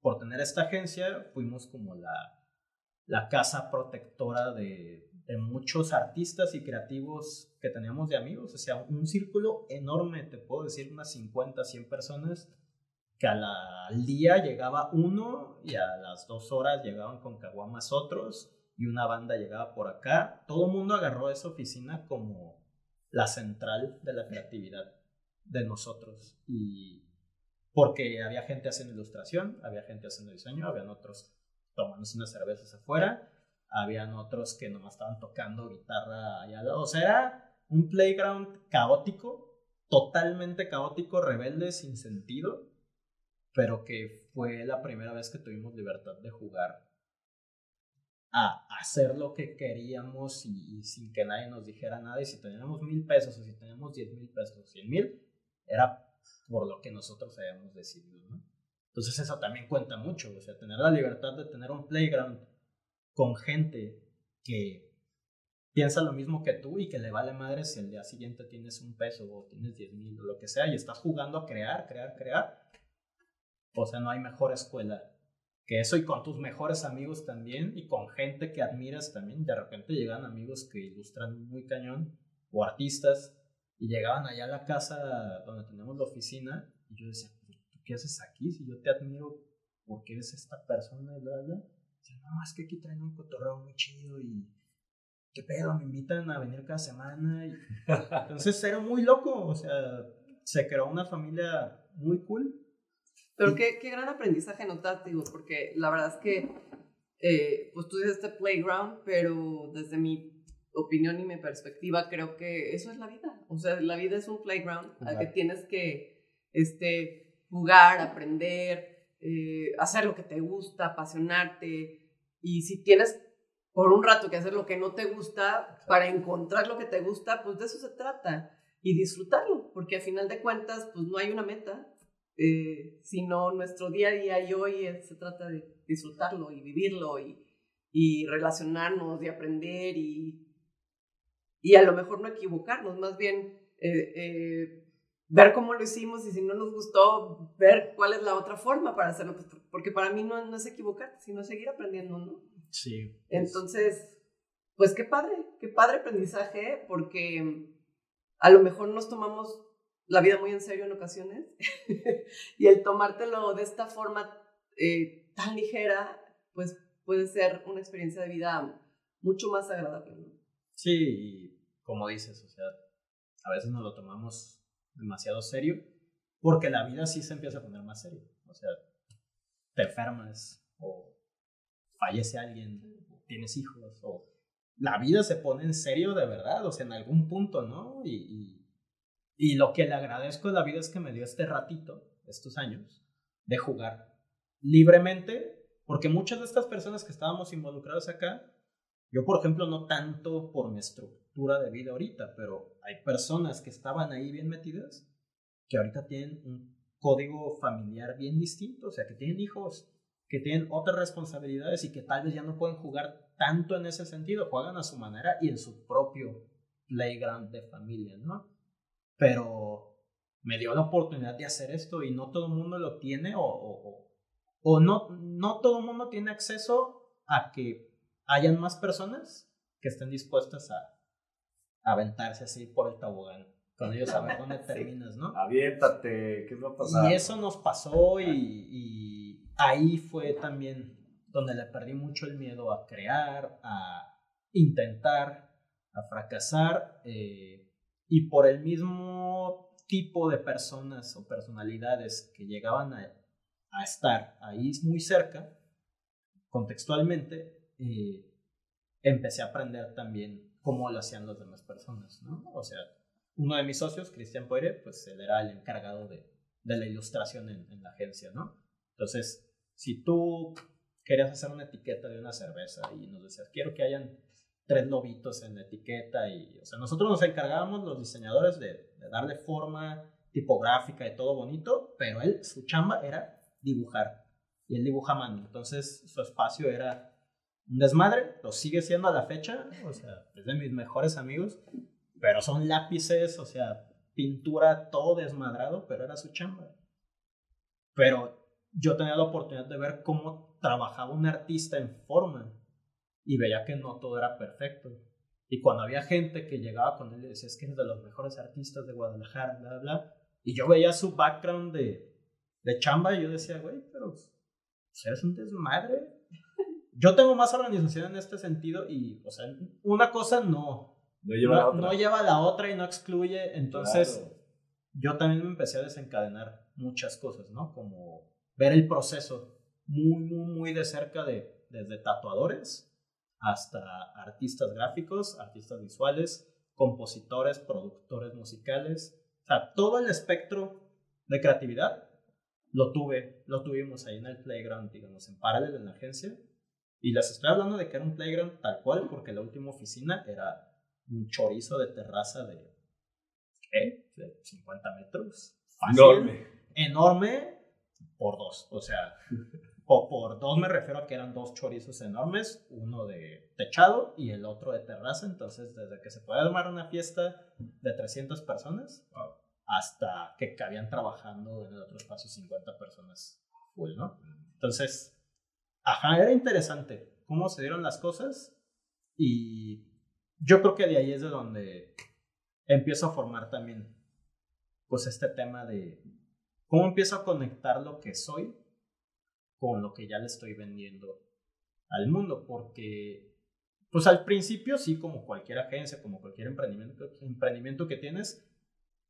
por tener esta agencia, fuimos como la, la casa protectora de, de muchos artistas y creativos que teníamos de amigos. O sea, un círculo enorme, te puedo decir, unas 50, 100 personas que al día llegaba uno y a las dos horas llegaban con caguamas otros y una banda llegaba por acá. Todo el mundo agarró esa oficina como la central de la creatividad de nosotros y porque había gente haciendo ilustración, había gente haciendo diseño, habían otros tomándose unas cervezas afuera, habían otros que nomás estaban tocando guitarra allá al lado. O sea, era un playground caótico, totalmente caótico, rebelde, sin sentido, pero que fue la primera vez que tuvimos libertad de jugar a hacer lo que queríamos y, sin que nadie nos dijera nada. Y si teníamos mil pesos o si teníamos diez mil pesos o cien mil, era por lo que nosotros habíamos decidido, ¿no? Entonces eso también cuenta mucho, o sea, tener la libertad de tener un playground con gente que piensa lo mismo que tú y que le vale madre si el día siguiente tienes un peso o tienes diez mil o lo que sea y estás jugando a crear, crear, crear. O sea, no hay mejor escuela que eso y con tus mejores amigos también y con gente que admiras también. De repente llegan amigos que ilustran muy cañón o artistas y llegaban allá a la casa donde tenemos la oficina y yo decía, ¿tú qué haces aquí? Si yo te admiro porque eres esta persona y bla, bla. no, es que aquí traen un cotorreo muy chido y qué pedo, me invitan a venir cada semana. Y... [laughs] Entonces era muy loco, o sea, se creó una familia muy cool pero qué, qué gran aprendizaje notaste, digo, porque la verdad es que, eh, pues tú dices este playground, pero desde mi opinión y mi perspectiva, creo que eso es la vida. O sea, la vida es un playground al que tienes que este, jugar, aprender, eh, hacer lo que te gusta, apasionarte. Y si tienes por un rato que hacer lo que no te gusta, para encontrar lo que te gusta, pues de eso se trata. Y disfrutarlo, porque a final de cuentas, pues no hay una meta, eh, sino nuestro día a día y hoy se trata de disfrutarlo y vivirlo y, y relacionarnos y aprender y, y, a lo mejor no equivocarnos, más bien eh, eh, ver cómo lo hicimos y si no nos gustó, ver cuál es la otra forma para hacerlo, pues, porque para mí no, no es equivocarte, sino seguir aprendiendo, ¿no? Sí. Entonces, pues qué padre, qué padre aprendizaje, porque a lo mejor nos tomamos la vida muy en serio en ocasiones [laughs] y el tomártelo de esta forma eh, tan ligera, pues puede ser una experiencia de vida mucho más agradable. ¿no? Sí, como dices, o sea, a veces nos lo tomamos demasiado serio porque la vida sí se empieza a poner más serio. O sea, te enfermas o fallece alguien, o tienes hijos, o la vida se pone en serio de verdad, o sea, en algún punto, ¿no? y lo que le agradezco de la vida es que me dio este ratito, estos años, de jugar libremente, porque muchas de estas personas que estábamos involucradas acá, yo por ejemplo no tanto por mi estructura de vida ahorita, pero hay personas que estaban ahí bien metidas, que ahorita tienen un código familiar bien distinto, o sea, que tienen hijos, que tienen otras responsabilidades y que tal vez ya no pueden jugar tanto en ese sentido, juegan a su manera y en su propio playground de familia, ¿no? Pero me dio la oportunidad de hacer esto y no todo el mundo lo tiene o, o, o no, no todo el mundo tiene acceso a que hayan más personas que estén dispuestas a, aventarse así por el tobogán. Con ellos a ver dónde [laughs] terminas, ¿no? Aviéntate, ¿qué va a pasar? Y eso nos pasó y, y ahí fue también donde le perdí mucho el miedo a crear, a intentar, a fracasar. Eh, y por el mismo tipo de personas o personalidades que llegaban a, a estar ahí muy cerca, contextualmente, eh, empecé a aprender también cómo lo hacían las demás personas, ¿no? O sea, uno de mis socios, Cristian Poire, pues él era el encargado de, de la ilustración en, en, la agencia, ¿no? Entonces, si tú querías hacer una etiqueta de una cerveza y nos decías, quiero que hayan tres lobitos en la etiqueta y, o sea, nosotros nos encargábamos los diseñadores de, darle forma tipográfica y todo bonito, pero él, su chamba era dibujar y él dibuja mano, entonces su espacio era un desmadre, lo sigue siendo a la fecha, o sea, es de mis mejores amigos, pero son lápices, o sea, pintura, todo desmadrado, pero era su chamba. Pero yo tenía la oportunidad de ver cómo trabajaba un artista en forma y veía que no todo era perfecto. Y cuando había gente que llegaba con él y decía, es que es de los mejores artistas de Guadalajara, bla, bla, y yo veía su background de de chamba, yo decía, güey, pero pues, eres un desmadre. [laughs] Yo tengo más organización en este sentido y, o sea, una cosa no, No lleva la otra. no lleva a la otra y no excluye. Entonces, yo también me empecé a desencadenar muchas cosas, ¿no? Como ver el proceso muy, muy, muy de cerca de, desde tatuadores hasta artistas gráficos, artistas visuales, compositores, productores musicales. O sea, todo el espectro de creatividad lo tuve, lo tuvimos ahí en el playground, digamos, en paralelo en la agencia. Y les estoy hablando de que era un playground tal cual, porque la última oficina era un chorizo de terraza de, ¿qué? De 50 metros. Fácil. Enorme. Enorme por dos. O sea, [laughs] o por dos me refiero a que eran dos chorizos enormes, uno de techado y el otro de terraza. Entonces, desde que se puede armar una fiesta de 300 personas hasta que cabían trabajando en el otro espacio 50 personas full, ¿no? Entonces, ajá, era interesante cómo se dieron las cosas y yo creo que de ahí es de donde empiezo a formar también, pues, este tema de cómo empiezo a conectar lo que soy con lo que ya le estoy vendiendo al mundo, porque, pues, al principio sí, como cualquier agencia, como cualquier emprendimiento, emprendimiento que tienes,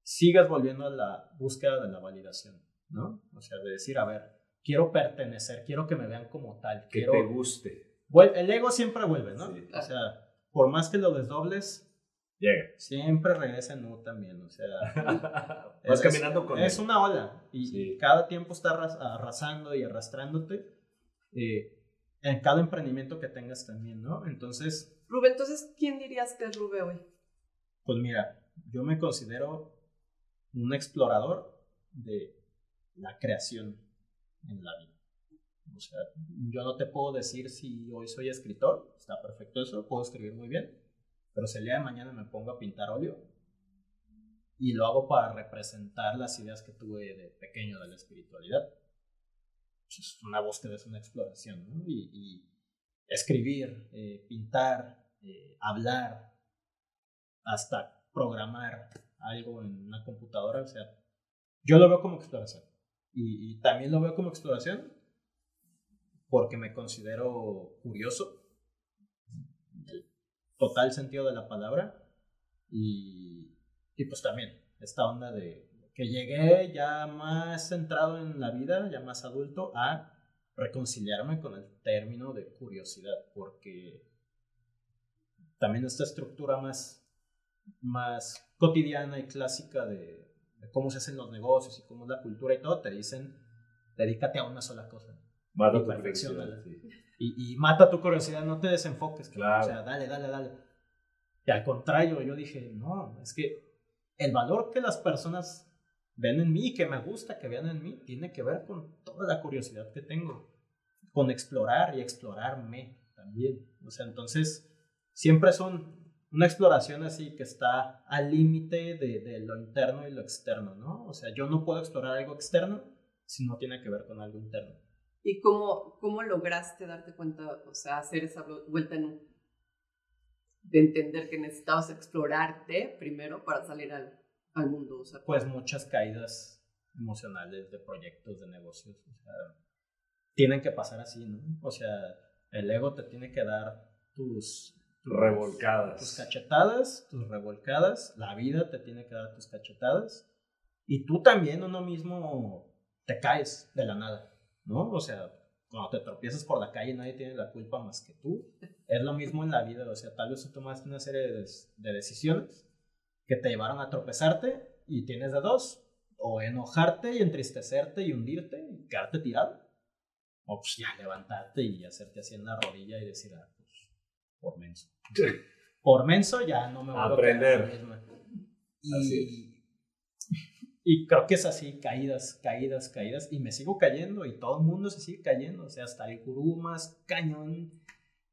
sigas volviendo a la búsqueda de la validación, ¿no? O sea, de decir, a ver, quiero pertenecer, quiero que me vean como tal, Que quiero... te guste. El ego siempre vuelve, ¿no? Sí. O sea, por más que lo desdobles, Llega. siempre regresa en U también, o sea... [laughs] Vas es- caminando con Es él. una ola y Sí. cada tiempo está arras- arrasando y arrastrándote eh, en cada emprendimiento que tengas también, ¿no? Entonces, Rubén, entonces, ¿quién dirías que es Rubén hoy? pues mira, yo me considero un explorador de la creación en la vida. O sea, yo no te puedo decir si hoy soy escritor, está perfecto eso, puedo escribir muy bien, pero si el día de mañana me pongo a pintar óleo y lo hago para representar las ideas que tuve de pequeño de la espiritualidad, pues es una búsqueda, es una exploración, ¿no? Y, escribir, eh, pintar, eh, hablar, hasta programar algo en una computadora, o sea, yo lo veo como exploración. Y, y también lo veo como exploración porque me considero curioso, total sentido de la palabra, y, y pues también esta onda de que llegué ya más centrado en la vida, ya más adulto, a reconciliarme con el término de curiosidad, porque también esta estructura más, más cotidiana y clásica de, de cómo se hacen los negocios y cómo es la cultura y todo, te dicen, dedícate a una sola cosa. Mata Y sí. Y, y mata tu curiosidad, no te desenfoques. Claro. O sea, dale, dale, dale. Y al contrario, yo dije, no, es que el valor que las personas ven en mí y que me gusta que vean en mí tiene que ver con toda la curiosidad que tengo, con explorar y explorarme también. O sea, entonces siempre son una exploración así que está al límite de, de lo interno y lo externo, ¿no? O sea, yo no puedo explorar algo externo si no tiene que ver con algo interno. ¿Y cómo, cómo lograste darte cuenta, o sea, hacer esa vu- vuelta en? De entender que necesitabas explorarte primero para salir al, al mundo. O sea, pues muchas caídas emocionales de proyectos, de negocios. O sea, tienen que pasar así, ¿no? O sea, el ego te tiene que dar tus, tus Revolcadas. tus cachetadas, tus revolcadas, la vida te tiene que dar tus cachetadas y tú también uno mismo te caes de la nada, ¿no? O sea, cuando te tropiezas por la calle nadie tiene la culpa más que tú. Es lo mismo en la vida, o sea, tal vez tú tomaste una serie de, de decisiones que te llevaron a tropezarte y tienes de dos, o enojarte y entristecerte y hundirte y quedarte tirado, o pues ya levantarte y hacerte así en la rodilla y decir, ah, pues, por menso. Por menso ya no me voy Aprender. a la misma. Así Y, y creo que es así, caídas, caídas, caídas, y me sigo cayendo y todo el mundo se sigue cayendo, o sea, hasta el gurú más cañón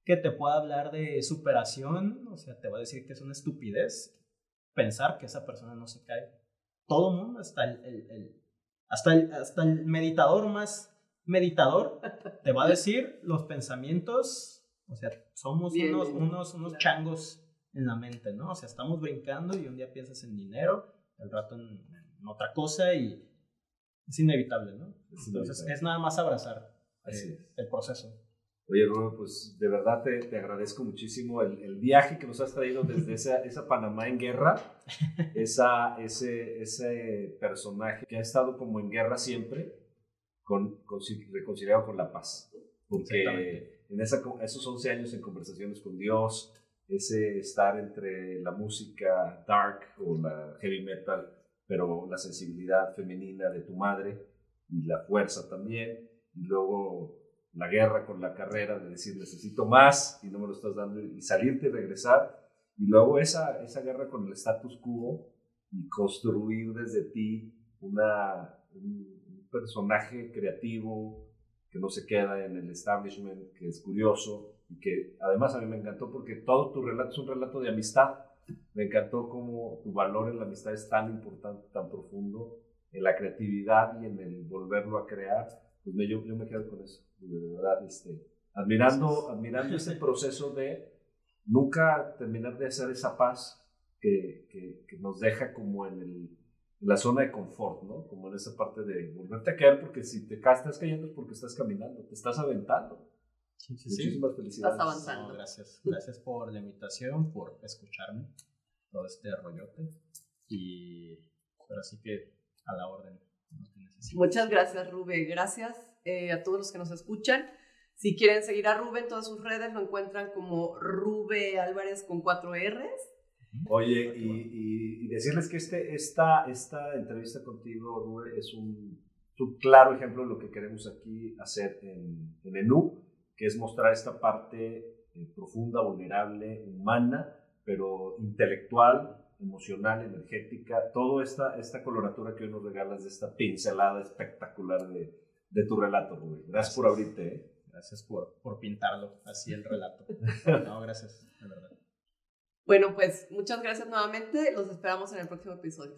que te pueda hablar de superación, o sea, te va a decir que es una estupidez pensar que esa persona no se cae. Todo el mundo, hasta el, el- el- hasta el, hasta el meditador más meditador, te va a decir los pensamientos, o sea, somos Bien, unos, bien, unos, unos changos en la mente, ¿no? O sea, estamos brincando y un día piensas en dinero, el rato en, en otra cosa y es inevitable, ¿no? Entonces es nada más abrazar Así eh, el proceso. Oye, Rubén, pues de verdad te, te agradezco muchísimo el, el, viaje que nos has traído desde esa, esa Panamá en guerra, [laughs] esa, ese, ese personaje que ha estado como en guerra siempre, con, con, reconciliado con la paz. Porque en esa, esos 11 años en conversaciones con Dios, ese estar entre la música dark o la heavy metal, pero la sensibilidad femenina de tu madre y la fuerza también, y luego la guerra con la carrera de decir necesito más y no me lo estás dando y salirte y regresar, y luego esa, esa guerra con el status quo y construir desde ti una, un, un personaje creativo que no se queda en el establishment, que es curioso y que además a mí me encantó porque todo tu relato es un relato de amistad. Me encantó cómo tu valor en la amistad es tan importante, tan profundo, en la creatividad y en el volverlo a crear. Pues me, yo, yo me quedo con eso, de verdad, este, admirando, admirando ese [laughs] proceso de nunca terminar de hacer esa paz que, que, que nos deja como en, el, en, la zona de confort, ¿no? Como en esa parte de volverte a caer, porque si te estás cayendo es porque estás caminando, te estás aventando. Sí, sí, Muchísimas sí. felicidades. Estás avanzando. No, gracias. Gracias por la invitación, por escucharme, todo este rollote. Y ahora sí que a la orden. Muchas gracias, Rubén. Gracias eh, a todos los que nos escuchan. Si quieren seguir a Rubén, todas sus redes lo encuentran como Rube Álvarez con cuatro R's. Oye, y, y, y, decirles que este, esta, esta entrevista contigo, Rube, es un, un, claro ejemplo de lo que queremos aquí hacer en, en ENU, que es mostrar esta parte eh, profunda, vulnerable, humana, pero intelectual, emocional, energética, toda esta, esta coloratura que hoy nos regalas de esta pincelada espectacular de, de tu relato, Rubén. Gracias, gracias, por abrirte. ¿eh? Gracias por, por pintarlo así el relato. [laughs] No, gracias, de verdad. Bueno, pues muchas gracias nuevamente. Los esperamos en el próximo episodio.